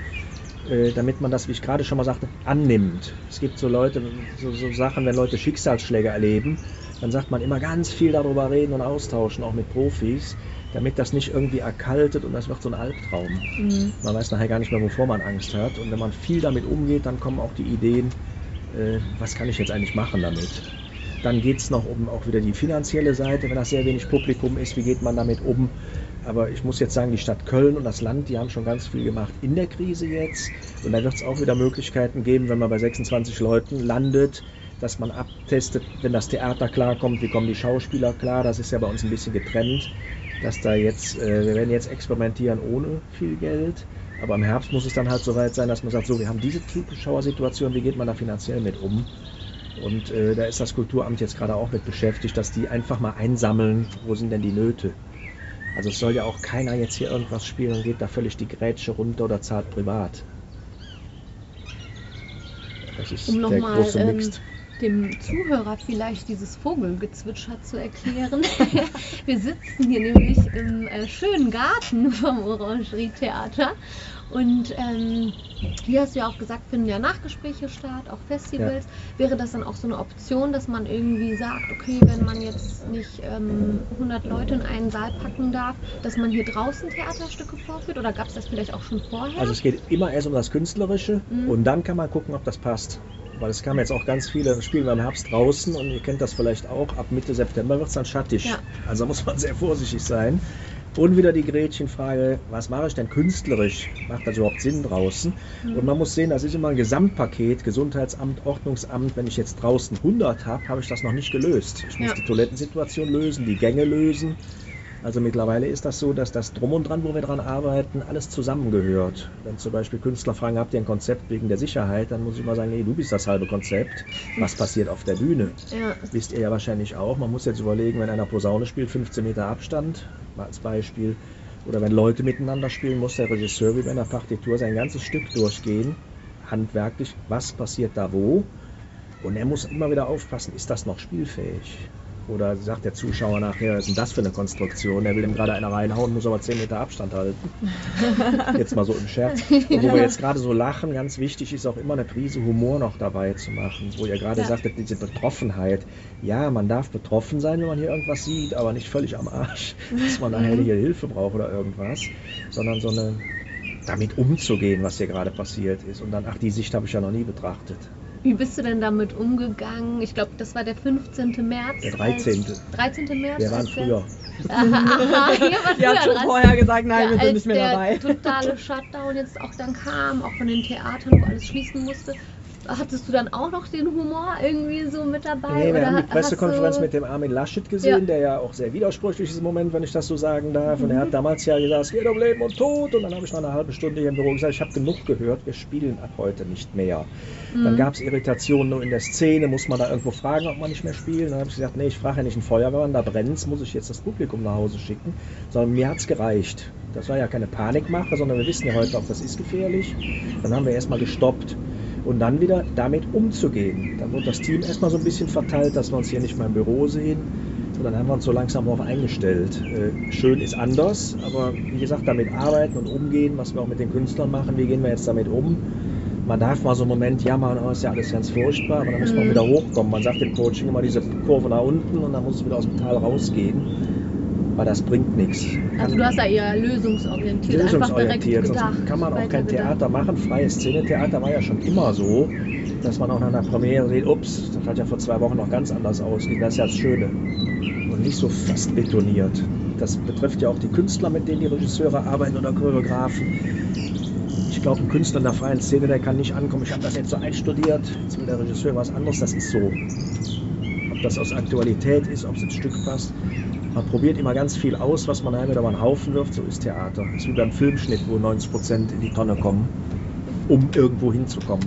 äh, damit man das, wie ich gerade schon mal sagte, annimmt. Es gibt so Leute, so, so Sachen, wenn Leute Schicksalsschläge erleben, dann sagt man immer ganz viel darüber reden und austauschen, auch mit Profis, damit das nicht irgendwie erkaltet und das wird so ein Albtraum. Mhm. Man weiß nachher gar nicht mehr, wovor man Angst hat. Und wenn man viel damit umgeht, dann kommen auch die Ideen, äh, was kann ich jetzt eigentlich machen damit. Dann geht es noch um auch wieder die finanzielle Seite, wenn das sehr wenig Publikum ist, wie geht man damit um. Aber ich muss jetzt sagen, die Stadt Köln und das Land, die haben schon ganz viel gemacht in der Krise jetzt. Und da wird es auch wieder Möglichkeiten geben, wenn man bei 26 Leuten landet, dass man abtestet, wenn das Theater klarkommt, wie kommen die Schauspieler klar. Das ist ja bei uns ein bisschen getrennt, dass da jetzt, äh, wir werden jetzt experimentieren ohne viel Geld. Aber im Herbst muss es dann halt soweit sein, dass man sagt, so, wir haben diese Zuschauersituation, wie geht man da finanziell mit um? Und äh, da ist das Kulturamt jetzt gerade auch mit beschäftigt, dass die einfach mal einsammeln, wo sind denn die Nöte. Also es soll ja auch keiner jetzt hier irgendwas spielen und geht da völlig die Grätsche runter oder zahlt privat. Das ist Um der nochmal große ähm, Mix. Dem Zuhörer vielleicht dieses Vogelgezwitscher zu erklären. Wir sitzen hier nämlich im äh, schönen Garten vom Orangerie-Theater. Und ähm, hier hast du ja auch gesagt, finden ja Nachgespräche statt, auch Festivals. Wäre das dann auch so eine Option, dass man irgendwie sagt, okay, wenn man jetzt nicht ähm, 100 Leute in einen Saal packen darf, dass man hier draußen Theaterstücke vorführt? Oder gab es das vielleicht auch schon vorher? Also es geht immer erst um das Künstlerische Mhm. und dann kann man gucken, ob das passt. Weil es kamen jetzt auch ganz viele, spielen wir im Herbst draußen und ihr kennt das vielleicht auch, ab Mitte September wird es dann schattig. Ja. Also muss man sehr vorsichtig sein. Und wieder die Gretchenfrage, was mache ich denn künstlerisch? Macht das überhaupt Sinn draußen? Mhm. Und man muss sehen, das ist immer ein Gesamtpaket, Gesundheitsamt, Ordnungsamt. Wenn ich jetzt draußen 100 habe, habe ich das noch nicht gelöst. Ich muss Ja. die Toilettensituation lösen, die Gänge lösen. Also mittlerweile ist das so, dass das Drum und Dran, wo wir dran arbeiten, alles zusammengehört. Wenn zum Beispiel Künstler fragen, habt ihr ein Konzept wegen der Sicherheit, dann muss ich immer sagen, nee, du bist das halbe Konzept. Was passiert auf der Bühne? ja. Wisst ihr ja wahrscheinlich auch. Man muss jetzt überlegen, wenn einer Posaune spielt, 15 Meter Abstand, mal als Beispiel. Oder wenn Leute miteinander spielen, muss der Regisseur wie bei einer Partitur sein ganzes Stück durchgehen, handwerklich, was passiert da wo. Und er muss immer wieder aufpassen, ist das noch spielfähig? Oder sagt der Zuschauer nachher, was ist denn das für eine Konstruktion? Der will ihm gerade einer reinhauen, muss aber 10 Meter Abstand halten. jetzt mal so im Scherz. Und wo wir jetzt gerade so lachen, ganz wichtig ist auch immer eine Prise Humor noch dabei zu machen. Wo ihr gerade Ja. sagtet, diese Betroffenheit. Ja, man darf betroffen sein, wenn man hier irgendwas sieht, aber nicht völlig am Arsch, dass man nachher hier Hilfe braucht oder irgendwas. Sondern so eine, damit umzugehen, was hier gerade passiert ist. Und dann, ach, die Sicht habe ich ja noch nie betrachtet. Wie bist du denn damit umgegangen? Ich glaube, das war der 15. März. Der 13. Als, 13. März? Wir waren früher. Aha, Die hat früher schon vorher gesagt, nein, ja, wir sind nicht mehr der dabei. totale Shutdown jetzt auch dann kam, auch von den Theatern, wo alles schließen musste. Hattest du dann auch noch den Humor irgendwie so mit dabei? Nee, wir oder haben die Pressekonferenz du- mit dem Armin Laschet gesehen, Ja. der ja auch sehr widersprüchlich ist im Moment, wenn ich das so sagen darf. Und er Mhm. hat damals ja gesagt, es geht um Leben und Tod. Und dann habe ich nach einer halben Stunde hier im Büro gesagt, ich habe genug gehört, wir spielen ab heute nicht mehr. Dann Mhm. gab es Irritationen nur in der Szene, muss man da irgendwo fragen, ob man nicht mehr spielt. Dann habe ich gesagt, nee, ich frage ja nicht einen Feuerwehrmann, da brennt muss ich jetzt das Publikum nach Hause schicken. Sondern mir hat es gereicht. Das war ja keine Panikmache, sondern wir wissen ja heute auch, das ist gefährlich. Dann haben wir erstmal gestoppt. Und dann wieder damit umzugehen. Dann wird das Team erstmal so ein bisschen verteilt, dass wir uns hier nicht mehr im Büro sehen. Und dann haben wir uns so langsam darauf eingestellt. Äh, schön ist anders, aber wie gesagt, damit arbeiten und umgehen, was wir auch mit den Künstlern machen, wie gehen wir jetzt damit um? Man darf mal so einen Moment jammern, oh, ist ja alles ganz furchtbar, aber dann muss man Mhm. wieder hochkommen. Man sagt im Coaching immer diese Kurve nach unten und dann muss es wieder aus dem Tal rausgehen. Weil das bringt nichts. Also du hast da eher lösungsorientiert, einfach direkt Lösungsorientiert, gedacht. kann man auch kein. Theater machen. Freies Szenetheater war ja schon immer so, dass man auch nach einer Premiere sieht, ups, das hat ja vor zwei Wochen noch ganz anders ausgesehen. Das ist ja das Schöne. Und nicht so fest betoniert. Das betrifft ja auch die Künstler, mit denen die Regisseure arbeiten oder Choreografen. Ich glaube, ein Künstler in der freien Szene, der kann nicht ankommen, ich habe das jetzt so einstudiert, jetzt will der Regisseur was anderes, das ist so. Ob das aus Aktualität ist, ob es ins Stück passt. Man probiert immer ganz viel aus, was man einmal über einen Haufen wirft, so ist Theater. Das ist wie beim Filmschnitt, wo 90% in die Tonne kommen, um irgendwo hinzukommen.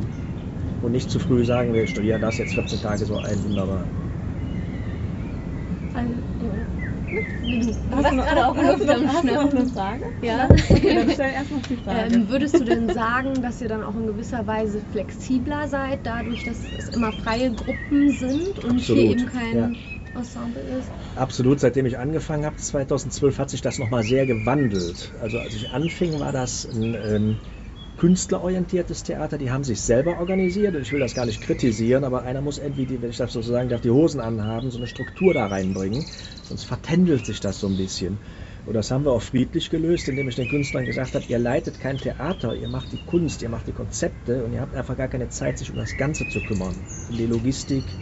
Und nicht zu früh sagen, wir studieren das jetzt 14 Tage so ein, wunderbar. Also, Du Hast gerade auch du Luft am hast du noch eine. Frage? Ja. Okay, dann stell erst noch die Frage. Ähm, würdest du denn sagen, dass ihr dann auch in gewisser Weise flexibler seid, dadurch, dass es immer freie Gruppen sind und hier Absolut, eben kein Ensemble ist? Absolut, seitdem ich angefangen habe, 2012, hat sich das nochmal sehr gewandelt. Also als ich anfing, war das ein ähm, künstlerorientiertes Theater, die haben sich selber organisiert ich will das gar nicht kritisieren, aber einer muss irgendwie, wenn ich das so sagen darf, die Hosen anhaben, so eine Struktur da reinbringen, sonst vertändelt sich das so ein bisschen. Und das haben wir auch friedlich gelöst, indem ich den Künstlern gesagt habe, ihr leitet kein Theater, ihr macht die Kunst, ihr macht die Konzepte und ihr habt einfach gar keine Zeit, sich um das Ganze zu kümmern. Um die Logistik,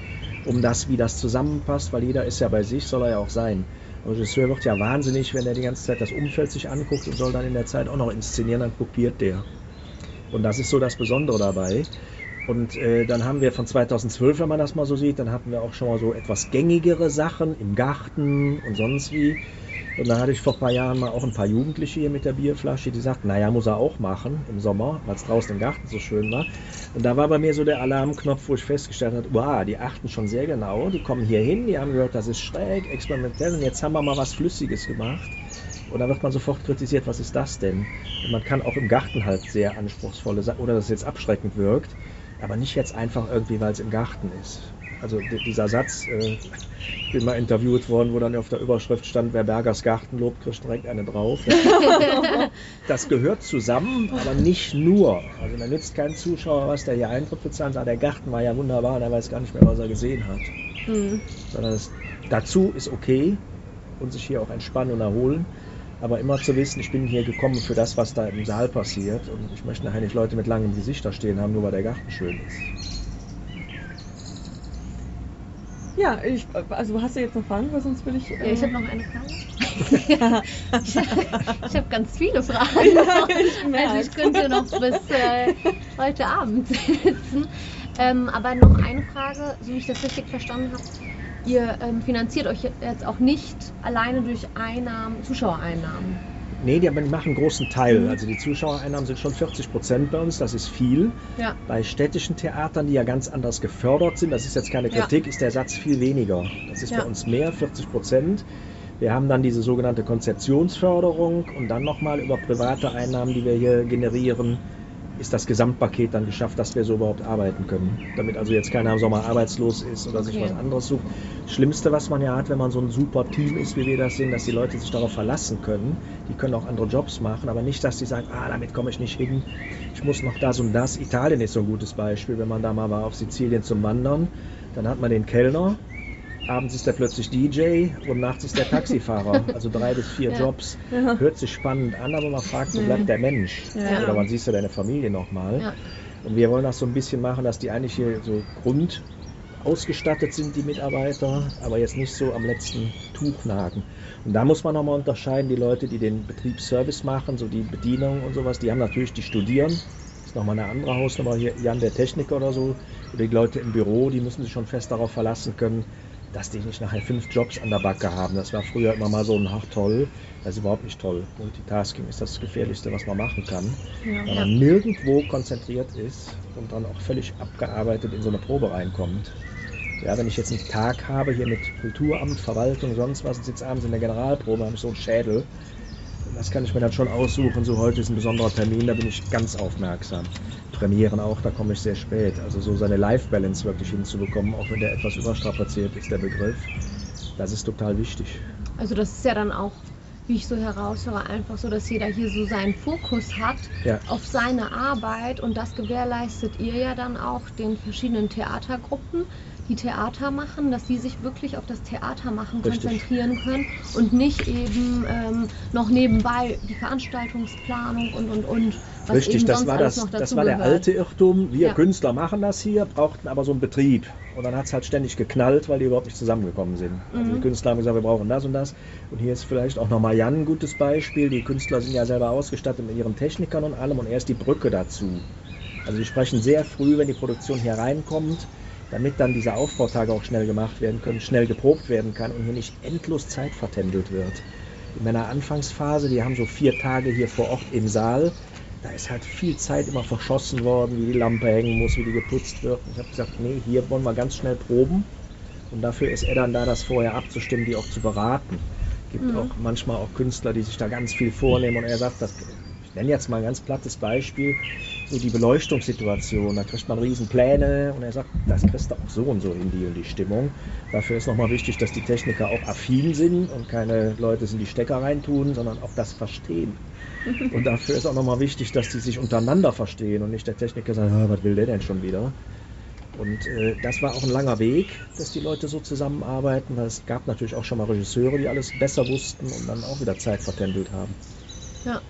um das, wie das zusammenpasst, weil jeder ist ja bei sich, soll er ja auch sein. Der Regisseur wird ja wahnsinnig, wenn er die ganze Zeit das Umfeld sich anguckt und soll dann in der Zeit auch noch inszenieren, dann kopiert der. Und das ist so das Besondere dabei. Und äh, dann haben wir von 2012, wenn man das mal so sieht, dann hatten wir auch schon mal so etwas gängigere Sachen im Garten und sonst wie. Und dann hatte ich vor ein paar Jahren mal auch ein paar Jugendliche hier mit der Bierflasche, die sagten, naja, muss er auch machen im Sommer, weil es draußen im Garten so schön war. Und da war bei mir so der Alarmknopf, wo ich festgestellt habe, wow, die achten schon sehr genau, die kommen hier hin, die haben gehört, das ist schräg, experimentell und jetzt haben wir mal was Flüssiges gemacht. Und da wird man sofort kritisiert, was ist das denn? Und man kann auch im Garten halt sehr anspruchsvolle Sachen, oder dass es jetzt abschreckend wirkt, aber nicht jetzt einfach irgendwie, weil es im Garten ist. Also di- dieser Satz, äh, ich bin mal interviewt worden, wo dann auf der Überschrift stand, wer Bergers Garten lobt, kriegt direkt eine drauf. Das gehört zusammen, aber nicht nur. Also da nützt kein Zuschauer was, der hier Eintritt bezahlt, sagt, der Garten war ja wunderbar und er weiß gar nicht mehr, was er gesehen hat. Hm. Sondern es, dazu ist okay und sich hier auch entspannen und erholen. Aber immer zu wissen, ich bin hier gekommen für das, was da im Saal passiert. Und ich möchte nachher nicht Leute mit langem Gesicht da stehen haben, nur weil der Garten schön ist. Ja, ich, also hast du jetzt noch Fragen, weil sonst würde ich. Ja, ich habe noch eine Frage. ich ich habe ganz viele Fragen. Ja, ich also ich könnte noch bis äh, heute Abend sitzen. Ähm, aber noch eine Frage, so wie ich das richtig verstanden habe. Ihr ähm, finanziert euch jetzt auch nicht alleine durch Einnahmen, Zuschauereinnahmen. Nee, die, machen einen großen Teil. Mhm. Also die Zuschauereinnahmen sind schon 40 Prozent bei uns, das ist viel. Ja. Bei städtischen Theatern, die ja ganz anders gefördert sind, das ist jetzt keine Ja. Kritik, ist der Satz viel weniger. Das ist Ja. bei uns mehr, 40 Prozent. Wir haben dann diese sogenannte Konzeptionsförderung und dann nochmal über private Einnahmen, die wir hier generieren, ist das Gesamtpaket dann geschafft, dass wir so überhaupt arbeiten können. Damit also jetzt keiner im Sommer arbeitslos ist oder sich Okay. was anderes sucht. Schlimmste, was man ja hat, wenn man so ein super Team ist, wie wir das sind, dass die Leute sich darauf verlassen können. Die können auch andere Jobs machen, aber nicht, dass die sagen, ah, damit komme ich nicht hin. Ich muss noch das und das. Italien ist so ein gutes Beispiel, wenn man da mal war auf Sizilien zum Wandern. Dann hat man den Kellner, abends ist der plötzlich DJ und nachts ist der Taxifahrer. Also drei bis vier Ja. Jobs. Ja. Hört sich spannend an, aber man fragt, wo Nee. bleibt der Mensch? Ja. Oder wann siehst du deine Familie nochmal? Und wir wollen das so ein bisschen machen, dass die eigentlich hier so Grund ausgestattet sind, die Mitarbeiter, aber jetzt nicht so am letzten Tuch nagen. Und da muss man nochmal unterscheiden, die Leute, die den Betriebsservice machen, so die Bedienung und sowas, die haben natürlich, die studieren. Das ist nochmal eine andere Hausnummer hier, Jan der Techniker oder so. Oder die Leute im Büro, die müssen sich schon fest darauf verlassen können, dass die nicht nachher fünf Jobs an der Backe haben. Das war früher immer mal so ein, ach toll, das ist überhaupt nicht toll. Multitasking ist das Gefährlichste, was man machen kann. Ja. Weil man nirgendwo konzentriert ist und dann auch völlig abgearbeitet in so eine Probe reinkommt. Ja, wenn ich jetzt einen Tag habe hier mit Kulturamt, Verwaltung, sonst was, und sitze abends in der Generalprobe, habe ich so einen Schädel. Das kann ich mir dann schon aussuchen. So heute ist ein besonderer Termin, da bin ich ganz aufmerksam. Premieren auch, da komme ich sehr spät. Also so seine Life-Balance wirklich hinzubekommen, auch wenn der etwas überstrapaziert ist, der Begriff. Das ist total wichtig. Also das ist ja dann auch, wie ich so heraushöre, einfach so, dass jeder hier so seinen Fokus hat Ja. auf seine Arbeit und das gewährleistet ihr ja dann auch den verschiedenen Theatergruppen, die Theater machen, dass die sich wirklich auf das Theatermachen Richtig. konzentrieren können und nicht eben ähm, noch nebenbei die Veranstaltungsplanung und und und. Richtig, das war, das, das war der gehört. alte Irrtum. Wir Ja. Künstler machen das hier, brauchten aber so einen Betrieb. Und dann hat es halt ständig geknallt, weil die überhaupt nicht zusammengekommen sind. Also Mhm. die Künstler haben gesagt, wir brauchen das und das. Und hier ist vielleicht auch nochmal Jan ein gutes Beispiel. Die Künstler sind ja selber ausgestattet mit ihren Technikern und allem und er ist die Brücke dazu. Also die sprechen sehr früh, wenn die Produktion hier reinkommt, damit dann diese Aufbautage auch schnell gemacht werden können, schnell geprobt werden kann und hier nicht endlos Zeit vertändelt wird. In meiner Anfangsphase, die haben so vier Tage hier vor Ort im Saal, da ist halt viel Zeit immer verschossen worden, wie die Lampe hängen muss, wie die geputzt wird. Ich habe gesagt, nee, hier wollen wir ganz schnell proben. Und dafür ist er dann da, das vorher abzustimmen, die auch zu beraten. Gibt Mhm. auch manchmal auch Künstler, die sich da ganz viel vornehmen und er sagt, das, nenne jetzt mal ein ganz plattes Beispiel, so die Beleuchtungssituation, da kriegt man riesen Pläne und er sagt, das kriegst du auch so und so in die und die Stimmung. Dafür ist nochmal wichtig, dass die Techniker auch affin sind und keine Leute sind, die Stecker reintun, sondern auch das verstehen. Und dafür ist auch nochmal wichtig, dass die sich untereinander verstehen und nicht der Techniker sagt, "Ah, was will der denn schon wieder? Und äh, das war auch ein langer Weg, dass die Leute so zusammenarbeiten, weil es gab natürlich auch schon mal Regisseure, die alles besser wussten und dann auch wieder Zeit vertändelt haben. Ja.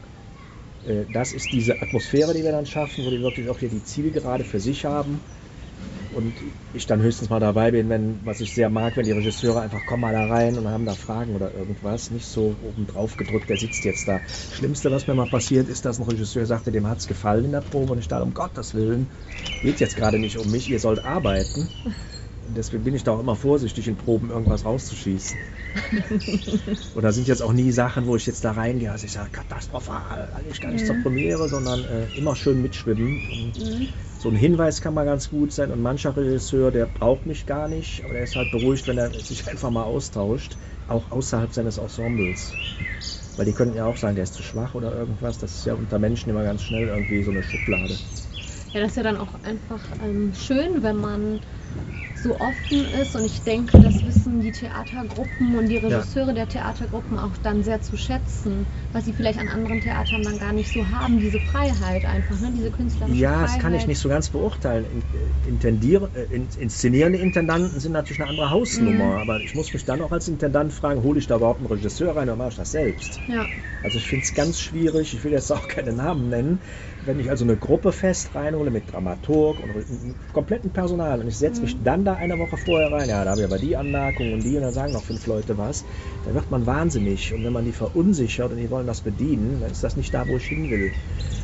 Äh, das ist diese Atmosphäre, die wir dann schaffen, wo die wirklich auch hier die Zielgerade für sich haben. Und ich dann höchstens mal dabei bin, wenn, was ich sehr mag, wenn die Regisseure einfach kommen mal da rein und haben da Fragen oder irgendwas. Nicht so oben drauf gedrückt, der sitzt jetzt da. Schlimmste, was mir mal passiert, ist, dass ein Regisseur sagte, dem hat es gefallen in der Probe und ich dachte, um Gottes Willen, geht jetzt gerade nicht um mich, ihr sollt arbeiten. Und deswegen bin ich da auch immer vorsichtig, in Proben irgendwas rauszuschießen. Oder sind jetzt auch nie Sachen, wo ich jetzt da reingehe, also ich sage, katastrophal, eigentlich gar nicht zur Premiere, sondern äh, immer schön mitschwimmen. Und Mhm. so ein Hinweis kann mal ganz gut sein und mancher Regisseur, der braucht mich gar nicht, aber der ist halt beruhigt, wenn er sich einfach mal austauscht, auch außerhalb seines Ensembles. Weil die könnten ja auch sagen, der ist zu schwach oder irgendwas. Das ist ja unter Menschen immer ganz schnell irgendwie so eine Schublade. Ja, das ist ja dann auch einfach ähm, schön, wenn man so offen ist und ich denke, das wissen die Theatergruppen und die Regisseure der Theatergruppen auch dann sehr zu schätzen, was sie vielleicht an anderen Theatern dann gar nicht so haben, diese Freiheit einfach, ne? diese künstlerische Ja, Freiheit. das kann ich nicht so ganz beurteilen. In- Intendier, äh, in- inszenierende Intendanten sind natürlich eine andere Hausnummer, aber ich muss mich dann auch als Intendant fragen, hole ich da überhaupt einen Regisseur rein oder mache ich das selbst? Ja, Also ich finde es ganz schwierig, ich will jetzt auch keine Namen nennen, wenn ich also eine Gruppe fest reinhole mit Dramaturg und einem kompletten Personal und ich setze mich dann da eine Woche vorher rein, ja, da habe ich aber die Anmerkung und die und dann sagen noch fünf Leute was, da wird man wahnsinnig und wenn man die verunsichert und die wollen das bedienen, dann ist das nicht da, wo ich hin will.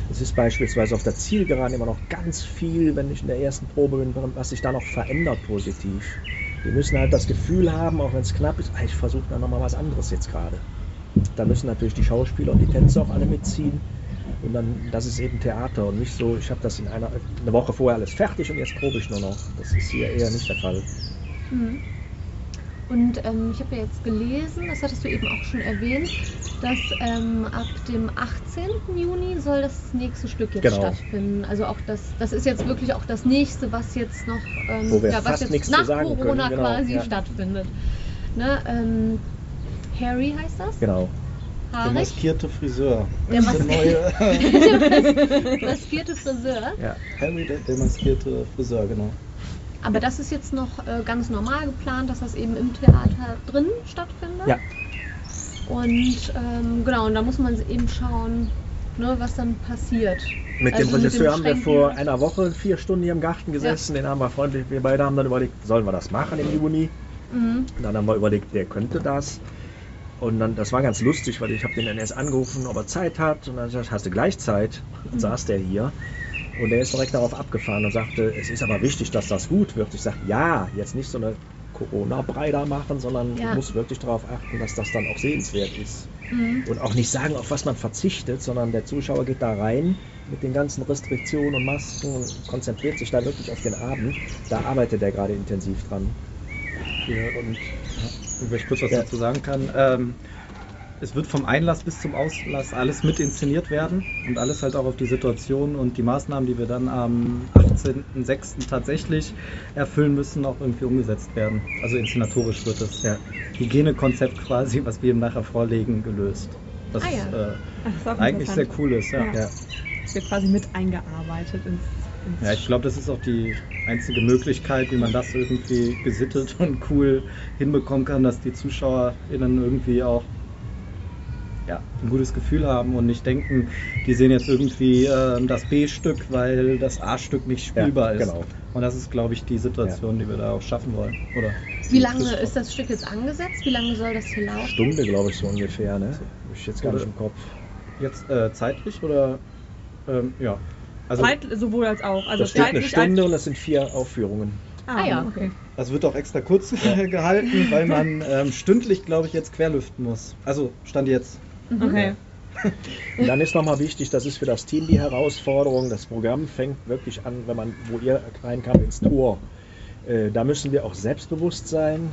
Es ist beispielsweise auf der Zielgeraden immer noch ganz viel, wenn ich in der ersten Probe bin, was sich da noch verändert positiv. Die müssen halt das Gefühl haben, auch wenn es knapp ist, ah, ich versuche da nochmal was anderes jetzt gerade. Da müssen natürlich die Schauspieler und die Tänzer auch alle mitziehen. Und dann, das ist eben Theater und nicht so, ich habe das in einer eine Woche vorher alles fertig und jetzt probe ich nur noch. Das ist hier eher nicht der Fall. Mhm. Und ähm, ich habe ja jetzt gelesen, das hattest du eben auch schon erwähnt, dass ähm, ab dem 18. Juni soll das nächste Stück jetzt Genau. stattfinden. Also auch das, das ist jetzt wirklich auch das nächste, was jetzt noch, ähm, Wo wir ja, was jetzt nach Corona können, genau, quasi ja. stattfindet. Ne, ähm, Harry heißt das? Genau. Der Haarig? maskierte Friseur. Der ist der neue Maskierte Friseur. Ja. Harry, der, der maskierte Friseur, genau. Aber das ist jetzt noch äh, ganz normal geplant, dass das eben im Theater drin stattfindet. Ja. Und ähm, genau, und da muss man eben schauen, ne, was dann passiert. Mit Also dem Regisseur haben wir vor einer Woche vier Stunden hier im Garten gesessen. Den haben wir freundlich, wir beide haben dann überlegt, sollen wir das machen im Juni? Mhm. Und dann haben wir überlegt, der könnte das. Und dann, das war ganz lustig, weil ich habe den NS angerufen, ob er Zeit hat. Und dann er gesagt, hast du gleich Zeit? Und Mhm. saß der hier. Und der ist direkt darauf abgefahren und sagte, es ist aber wichtig, dass das gut wird. Ich sage, ja, jetzt nicht so eine Corona-Brei da machen, sondern Ja. du musst wirklich darauf achten, dass das dann auch sehenswert ist. Mhm. Und auch nicht sagen, auf was man verzichtet, sondern der Zuschauer geht da rein mit den ganzen Restriktionen und Masken und konzentriert sich da wirklich auf den Abend. Da arbeitet er gerade intensiv dran. Ja, und wenn ich kurz was Ja. dazu sagen kann, ähm, es wird vom Einlass bis zum Auslass alles mit inszeniert werden und alles halt auch auf die Situation und die Maßnahmen, die wir dann am 18.06. tatsächlich erfüllen müssen, auch irgendwie umgesetzt werden. Also inszenatorisch wird das Ja. Hygienekonzept quasi, was wir ihm nachher vorlegen, gelöst. Was Ah ja. äh, das eigentlich sehr cool ist. Ja. Ja. Ja. Es wird quasi mit eingearbeitet ins, ins Ja, ich glaube, das ist auch die einzige Möglichkeit, wie man das irgendwie gesittet und cool hinbekommen kann, dass die ZuschauerInnen irgendwie auch ja, ein gutes Gefühl haben und nicht denken, die sehen jetzt irgendwie äh, das B-Stück, weil das A-Stück nicht spielbar Ja, ist. genau. Und das ist, glaube ich, die Situation, die wir da auch schaffen wollen. Oder Wie lange ist das Stück jetzt angesetzt? Wie lange soll das hier laufen? Stunde, glaube ich, so ungefähr. Ne? Hab ich jetzt gar nicht im Kopf. Jetzt äh, zeitlich oder ähm, ja? Also, Zeit sowohl als auch. Also das steht eine Stunde als, und das sind vier Aufführungen. Ah ja. okay. Das wird auch extra kurz gehalten, weil man ähm, stündlich, glaube ich, jetzt querlüften muss. Also stand jetzt. Okay. Und dann ist nochmal wichtig, das ist für das Team die Herausforderung. Das Programm fängt wirklich an, wenn man, wo ihr reinkam, ins Tor. Äh, da müssen wir auch selbstbewusst sein,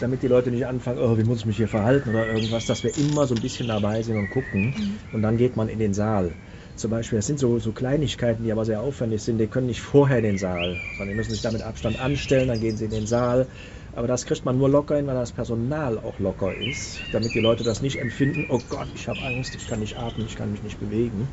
damit die Leute nicht anfangen, oh, wie muss ich mich hier verhalten oder irgendwas, dass wir immer so ein bisschen dabei sind und gucken. Und dann geht man in den Saal. Zum Beispiel, das sind so, so Kleinigkeiten, die aber sehr aufwendig sind. Die können nicht vorher in den Saal, sondern die müssen sich damit Abstand anstellen, dann gehen sie in den Saal. Aber das kriegt man nur locker hin, weil das Personal auch locker ist, damit die Leute das nicht empfinden, oh Gott, ich habe Angst, ich kann nicht atmen, ich kann mich nicht bewegen.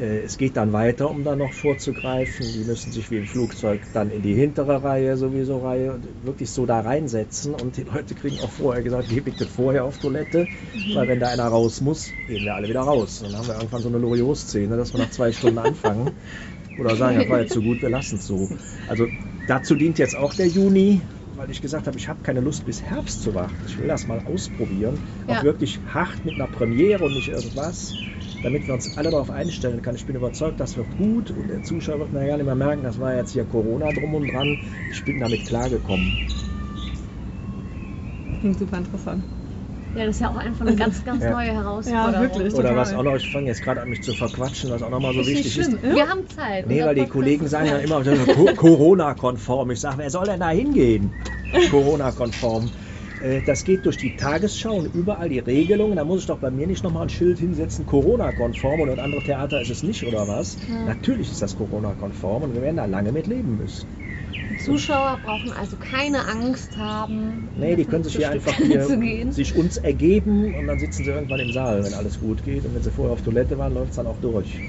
Äh, Es geht dann weiter, um da noch vorzugreifen. Die müssen sich wie im Flugzeug dann in die hintere Reihe, sowieso Reihe, wirklich so da reinsetzen. Und die Leute kriegen auch vorher gesagt, geh bitte vorher auf Toilette, weil wenn da einer raus muss, gehen wir alle wieder raus. Und dann haben wir irgendwann so eine Loriot-Szene, dass wir nach zwei Stunden anfangen. Oder sagen, das war jetzt so gut, wir lassen es so. Also dazu dient jetzt auch der Juni, weil ich gesagt habe, ich habe keine Lust bis Herbst zu warten. Ich will das mal ausprobieren. Auch Ja. wirklich hart mit einer Premiere und nicht irgendwas, damit wir uns alle darauf einstellen können. Ich bin überzeugt, das wird gut und der Zuschauer wird nachher nicht mehr merken, das war jetzt hier Corona drum und dran. Ich bin damit klargekommen. Klingt super interessant. Ja, das ist ja auch einfach eine ganz, ganz Ja. neue Herausforderung. Ja, wirklich. Oder total. was auch noch, ich fange jetzt gerade an mich zu verquatschen, was auch nochmal so ist wichtig ist. Wir haben Zeit. Nee, weil die Kollegen sagen ja immer, Corona-konform. Ich sage, wer soll denn da hingehen? Corona-konform. Äh, Das geht durch die Tagesschau und überall die Regelungen. Da muss ich doch bei mir nicht nochmal ein Schild hinsetzen, Corona-konform und in andere Theater ist es nicht oder was? Ja. Natürlich ist das Corona-konform und wir werden da lange mit leben müssen. Zuschauer brauchen also keine Angst haben. Nee, die können sich hier einfach hier sich uns ergeben und dann sitzen sie irgendwann im Saal, wenn alles gut geht. Und wenn sie vorher auf Toilette waren, läuft es dann auch durch.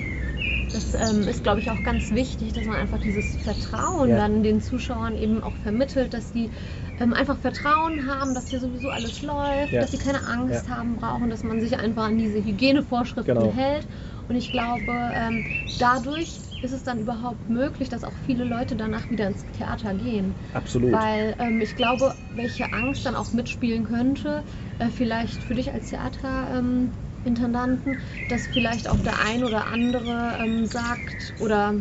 Das ähm, ist, glaube ich, auch ganz wichtig, dass man einfach dieses Vertrauen Ja. dann den Zuschauern eben auch vermittelt, dass die ähm, einfach Vertrauen haben, dass hier sowieso alles läuft, Ja. dass sie keine Angst Ja. haben brauchen, dass man sich einfach an diese Hygienevorschriften Genau. hält. Und ich glaube, ähm, dadurch ist es dann überhaupt möglich, dass auch viele Leute danach wieder ins Theater gehen. Absolut. Weil ähm, ich glaube, welche Angst dann auch mitspielen könnte, äh, vielleicht für dich als Theaterintendanten, ähm, Intendanten, dass vielleicht auch der ein oder andere ähm, sagt, oder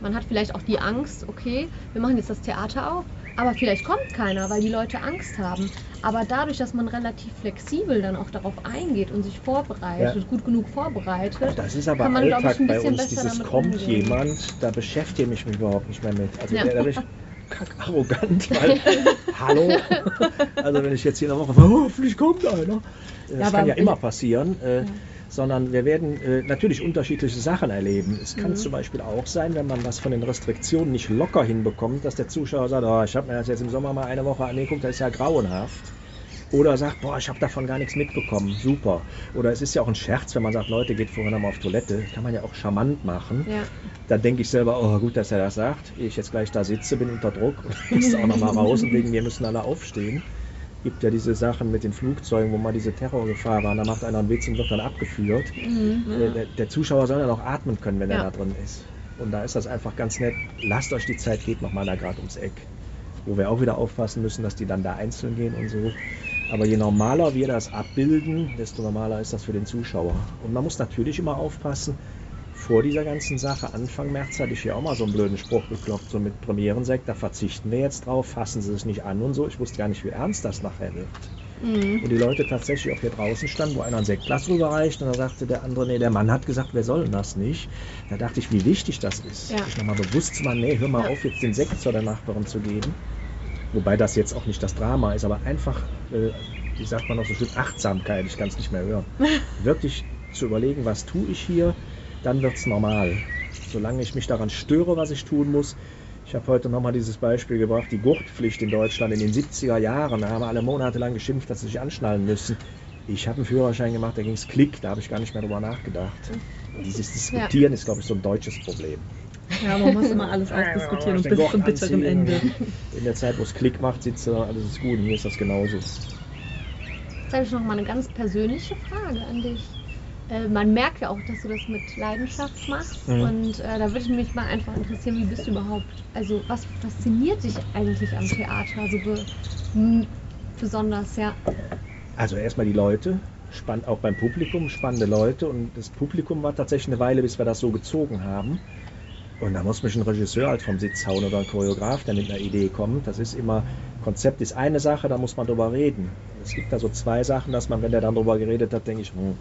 man hat vielleicht auch die Angst, okay, wir machen jetzt das Theater auf, aber vielleicht kommt keiner, weil die Leute Angst haben. Aber dadurch, dass man relativ flexibel dann auch darauf eingeht und sich vorbereitet, Ja. gut genug vorbereitet, Das ist aber kann man, glaub ich, Alltag ein bei bisschen uns. besser Dieses kommt umgehen. jemand, da beschäftige ich mich überhaupt nicht mehr mit. Also Ja. der, da bin ich kack arrogant, weil hallo. Also wenn ich jetzt hier der Woche oh, hoffentlich kommt einer. Das Ja, kann ja immer passieren. Äh, Sondern wir werden äh, natürlich unterschiedliche Sachen erleben. Es kann Mhm. zum Beispiel auch sein, wenn man was von den Restriktionen nicht locker hinbekommt, dass der Zuschauer sagt, oh, ich habe mir das jetzt im Sommer mal eine Woche angeguckt, das ist ja grauenhaft. Oder sagt, boah, ich habe davon gar nichts mitbekommen, super. Oder es ist ja auch ein Scherz, wenn man sagt, Leute, geht vorher nochmal auf Toilette. Kann man ja auch charmant machen. Ja. Dann denke ich selber, oh gut, dass er das sagt. Ich jetzt gleich da sitze, bin unter Druck und ist auch nochmal raus und wegen mir müssen alle aufstehen. Gibt ja diese Sachen mit den Flugzeugen, wo mal diese Terrorgefahr war, da macht einer einen Witz und wird dann abgeführt. Mhm. Der, der, der Zuschauer soll ja noch atmen können, wenn er Ja. da drin ist. Und da ist das einfach ganz nett. Lasst euch die Zeit, geht noch mal da gerade ums Eck. Wo wir auch wieder aufpassen müssen, dass die dann da einzeln gehen und so. Aber je normaler wir das abbilden, desto normaler ist das für den Zuschauer. Und man muss natürlich immer aufpassen, vor dieser ganzen Sache, Anfang März, hatte ich hier auch mal so einen blöden Spruch geklopft, so mit Premierensekt, da verzichten wir jetzt drauf, fassen Sie es nicht an und so. Ich wusste gar nicht, wie ernst das nachher wird. Mhm. Und die Leute tatsächlich auch hier draußen standen, wo einer ein Sektglas rüberreicht und dann sagte der andere, nee, der Mann hat gesagt, wir sollen das nicht. Da dachte ich, wie wichtig das ist. Ja. Sich nochmal bewusst zu machen, nee, hör mal Ja. auf, jetzt den Sekt zu der Nachbarin zu geben. Wobei das jetzt auch nicht das Drama ist, aber einfach, äh, wie sagt man noch so schön, Achtsamkeit, ich kann es nicht mehr hören. Wirklich zu überlegen, was tue ich hier, dann wird es normal. Solange ich mich daran störe, was ich tun muss. Ich habe heute nochmal dieses Beispiel gebracht, die Gurtpflicht in Deutschland in den 70er Jahren. Da haben alle monatelang geschimpft, dass sie sich anschnallen müssen. Ich habe einen Führerschein gemacht, da ging es Klick, da habe ich gar nicht mehr drüber nachgedacht. Und dieses Diskutieren ist, glaube ich, so ein deutsches Problem. Ja, man muss immer alles ausdiskutieren und bis zum bitteren Ende. In der Zeit, wo es Klick macht, sitzt er, alles ist gut. Und hier ist das genauso. Jetzt habe ich noch mal eine ganz persönliche Frage an dich. Äh, man merkt ja auch, dass du das mit Leidenschaft machst. Mhm. Und äh, da würde mich mal einfach interessieren, wie bist du überhaupt? Also, was fasziniert dich eigentlich am Theater so be m- besonders? Ja. Also erstmal die Leute, spannend auch beim Publikum, spannende Leute und das Publikum war tatsächlich eine Weile, bis wir das so gezogen haben. Und da muss mich ein Regisseur halt vom Sitz hauen oder ein Choreograf, der mit einer Idee kommt. Das ist immer, Konzept ist eine Sache, da muss man drüber reden. Es gibt da so zwei Sachen, dass man, wenn der dann drüber geredet hat, denke ich, hm,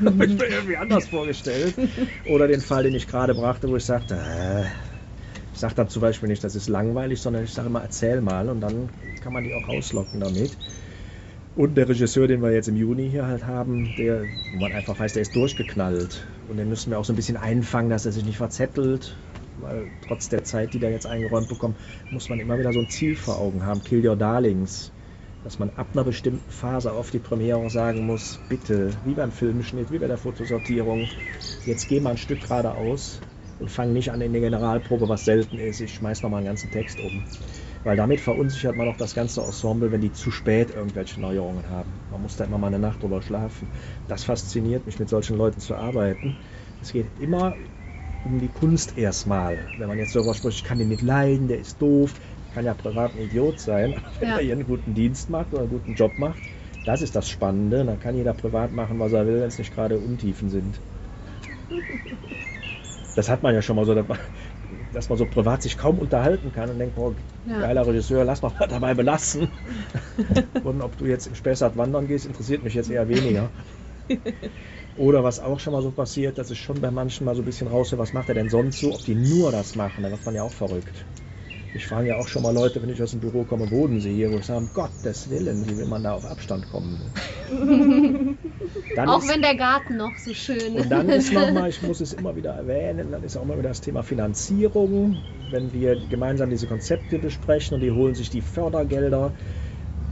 ich mir irgendwie anders vorgestellt. Oder den Fall, den ich gerade brachte, wo ich sagte, äh, ich sage dann zum Beispiel nicht, das ist langweilig, sondern ich sage immer, erzähl mal und dann kann man die auch rauslocken damit. Und der Regisseur, den wir jetzt im Juni hier halt haben, der, wo man einfach weiß, der ist durchgeknallt. Und den müssen wir auch so ein bisschen einfangen, dass er sich nicht verzettelt. Weil trotz der Zeit, die der jetzt eingeräumt bekommt, muss man immer wieder so ein Ziel vor Augen haben. Kill Your Darlings. Dass man ab einer bestimmten Phase auf die Premiere sagen muss, bitte, wie beim Filmschnitt, wie bei der Fotosortierung, jetzt geh mal ein Stück geradeaus und fang nicht an in der Generalprobe, was selten ist. Ich schmeiß noch mal einen ganzen Text um. Weil damit verunsichert man auch das ganze Ensemble, wenn die zu spät irgendwelche Neuerungen haben. Man muss da immer mal eine Nacht drüber schlafen. Das fasziniert mich, mit solchen Leuten zu arbeiten. Es geht immer um die Kunst erstmal. Wenn man jetzt darüber spricht, ich kann den nicht leiden, der ist doof, kann ja privat ein Idiot sein, wenn Ja. er hier einen guten Dienst macht oder einen guten Job macht. Das ist das Spannende. Dann kann jeder privat machen, was er will, wenn es nicht gerade Untiefen sind. Das hat man ja schon mal so, dass man, so privat sich kaum unterhalten kann und denkt, boah, Ja. geiler Regisseur, lass mal dabei belassen. und ob du jetzt im Spessart wandern gehst, interessiert mich jetzt eher weniger. Oder was auch schon mal so passiert, dass ich schon bei manchen mal so ein bisschen raushöre, was macht er denn sonst so, ob die nur das machen, dann wird man ja auch verrückt. Ich frage ja auch schon mal Leute, wenn ich aus dem Büro komme, Bodensee hier, wo ich sage, um Gottes Willen, wie will man da auf Abstand kommen? Auch ist- wenn der Garten noch so schön und dann ist nochmal, ich muss es immer wieder erwähnen, dann ist auch immer wieder das Thema Finanzierung. Wenn wir gemeinsam diese Konzepte besprechen und die holen sich die Fördergelder,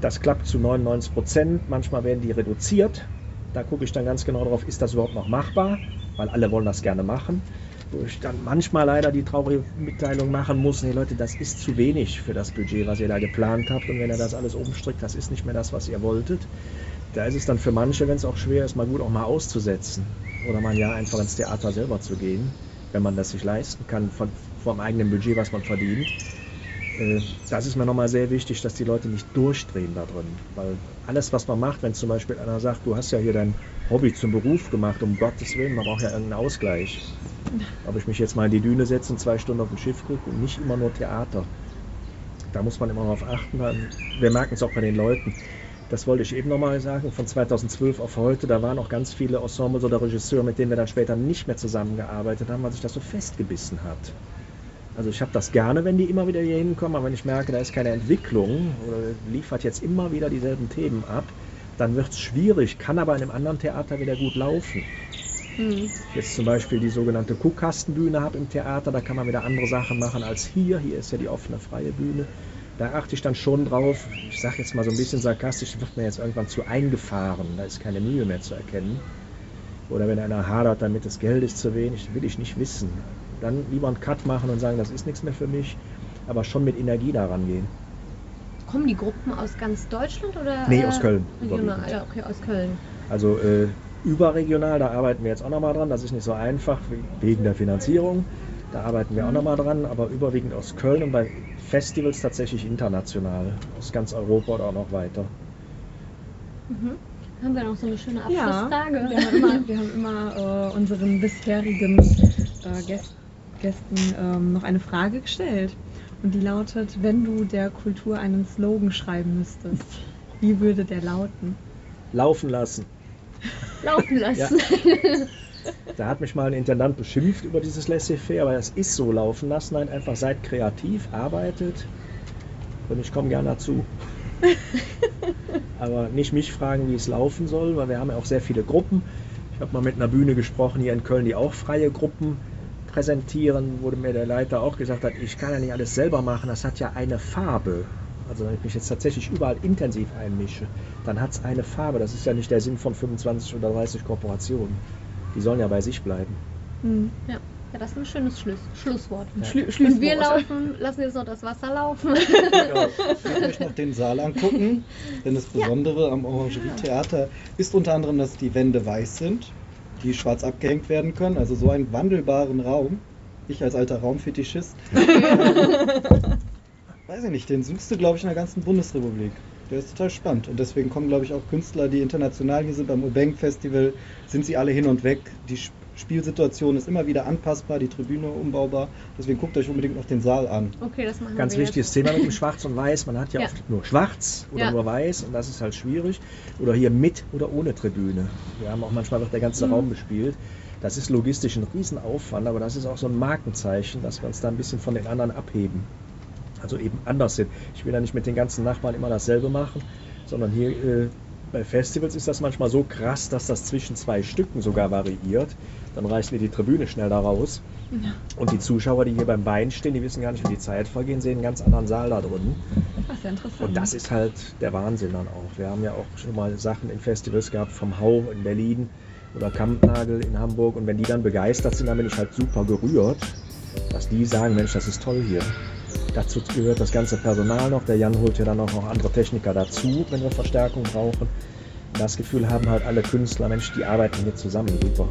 das klappt zu 99 Prozent. Manchmal werden die reduziert. Da gucke ich dann ganz genau drauf, ist das überhaupt noch machbar? Weil alle wollen das gerne machen. Wo ich dann manchmal leider die traurige Mitteilung machen muss, nee Leute, das ist zu wenig für das Budget, was ihr da geplant habt. Und wenn ihr das alles umstrickt, das ist nicht mehr das, was ihr wolltet. Da ist es dann für manche, wenn es auch schwer ist, mal gut auch mal auszusetzen. Oder mal ein Jahr einfach ins Theater selber zu gehen, wenn man das sich leisten kann, von, vom eigenen Budget, was man verdient. Äh, Das ist mir nochmal sehr wichtig, dass die Leute nicht durchdrehen da drin. Weil alles, was man macht, wenn zum Beispiel einer sagt, du hast ja hier dein Hobby zum Beruf gemacht, um Gottes Willen, man braucht ja irgendeinen Ausgleich. Ob ich mich jetzt mal in die Düne setze und zwei Stunden auf dem Schiff gucke und nicht immer nur Theater. Da muss man immer darauf achten. Wir merken es auch bei den Leuten. Das wollte ich eben nochmal sagen, von 2012 auf heute, da waren auch ganz viele Ensembles oder Regisseure, mit denen wir dann später nicht mehr zusammengearbeitet haben, weil sich das so festgebissen hat. Also ich habe das gerne, wenn die immer wieder hier hinkommen, aber wenn ich merke, da ist keine Entwicklung oder liefert jetzt immer wieder dieselben Themen ab, dann wird es schwierig, kann aber in einem anderen Theater wieder gut laufen. Hm. Jetzt zum Beispiel die sogenannte Kuhkastenbühne habe im Theater, da kann man wieder andere Sachen machen als hier. Hier ist ja die offene freie Bühne. Da achte ich dann schon drauf. Ich sage jetzt mal so ein bisschen sarkastisch, wird mir jetzt irgendwann zu eingefahren. Da ist keine Mühe mehr zu erkennen. Oder wenn einer hadert damit, das Geld ist zu wenig, will ich nicht wissen. Dann lieber einen Cut machen und sagen, das ist nichts mehr für mich, aber schon mit Energie daran gehen. kommen die Gruppen aus ganz Deutschland oder? Nee, aus Köln, Regional, ja, okay, aus Köln. Also äh, überregional, da arbeiten wir jetzt auch nochmal dran. Das ist nicht so einfach we- wegen der Finanzierung. Da arbeiten wir auch nochmal dran, aber überwiegend aus Köln und bei Festivals tatsächlich international. Aus ganz Europa oder auch noch weiter. Mhm. Haben wir noch so eine schöne Ja, Abschlussfrage? wir haben immer, wir haben immer äh, unseren bisherigen äh, Gäst, Gästen ähm, noch eine Frage gestellt. Und die lautet, wenn du der Kultur einen Slogan schreiben müsstest, wie würde der lauten? Laufen lassen. Laufen lassen. Ja. Da hat mich mal ein Intendant beschimpft über dieses Laissez-faire, aber es ist so laufen lassen. Nein, einfach seid kreativ, arbeitet und ich komme gerne dazu. aber nicht mich fragen, wie es laufen soll, weil wir haben ja auch sehr viele Gruppen. Ich habe mal mit einer Bühne gesprochen hier in Köln, die auch freie Gruppen präsentieren, wo mir der Leiter auch gesagt hat, ich kann ja nicht alles selber machen, das hat ja eine Farbe. Also wenn ich mich jetzt tatsächlich überall intensiv einmische, dann hat es eine Farbe. Das ist ja nicht der Sinn von 25 oder 30 Kooperationen. Die sollen ja bei sich bleiben. Hm. Ja. ja, das ist ein schönes Schluss, Schlusswort. Ja. Schlü Und wir Schlusswort. laufen, lassen jetzt noch das Wasser laufen. Genau. Ich möchte euch noch den Saal angucken, denn das Besondere am Orangerie-Theater ist unter anderem, dass die Wände weiß sind, die schwarz abgehängt werden können, also so einen wandelbaren Raum. Ich als alter Raumfetischist, weiß ich nicht, den suchst du, glaube ich, in der ganzen Bundesrepublik. Der ist total spannend und deswegen kommen, glaube ich, auch Künstler, die international hier sind beim Ubeng Festival, sind sie alle hin und weg. Die Spielsituation ist immer wieder anpassbar, die Tribüne umbaubar. Deswegen guckt euch unbedingt noch den Saal an. Okay, das machen Ganz wir wichtiges Thema mit dem Schwarz und Weiß. Man hat ja, Ja. oft nur Schwarz oder Ja. nur Weiß und das ist halt schwierig. Oder hier mit oder ohne Tribüne. Wir haben auch manchmal wird der ganze Mhm. Raum bespielt. Das ist logistisch ein Riesenaufwand, aber das ist auch so ein Markenzeichen, dass wir uns da ein bisschen von den anderen abheben. Also eben anders sind. Ich will ja nicht mit den ganzen Nachbarn immer dasselbe machen, sondern hier äh, bei Festivals ist das manchmal so krass, dass das zwischen zwei Stücken sogar variiert. Dann reißen wir die Tribüne schnell da raus. Und die Zuschauer, die hier beim Bein stehen, die wissen gar nicht, wie die Zeit vergehen, sehen einen ganz anderen Saal da drin. Das ist ja interessant. Und das ist halt der Wahnsinn dann auch. Wir haben ja auch schon mal Sachen in Festivals gehabt, vom Hau in Berlin oder Kampnagel in Hamburg. Und wenn die dann begeistert sind, dann bin ich halt super gerührt, dass die sagen, Mensch, das ist toll hier. Dazu gehört das ganze Personal noch. Der Jan holt ja dann auch noch andere Techniker dazu, wenn wir Verstärkung brauchen. Das Gefühl haben halt alle Künstler, Mensch, die arbeiten hier zusammen. Super.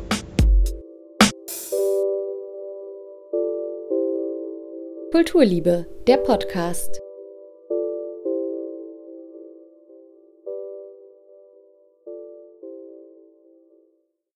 Kulturliebe, der Podcast.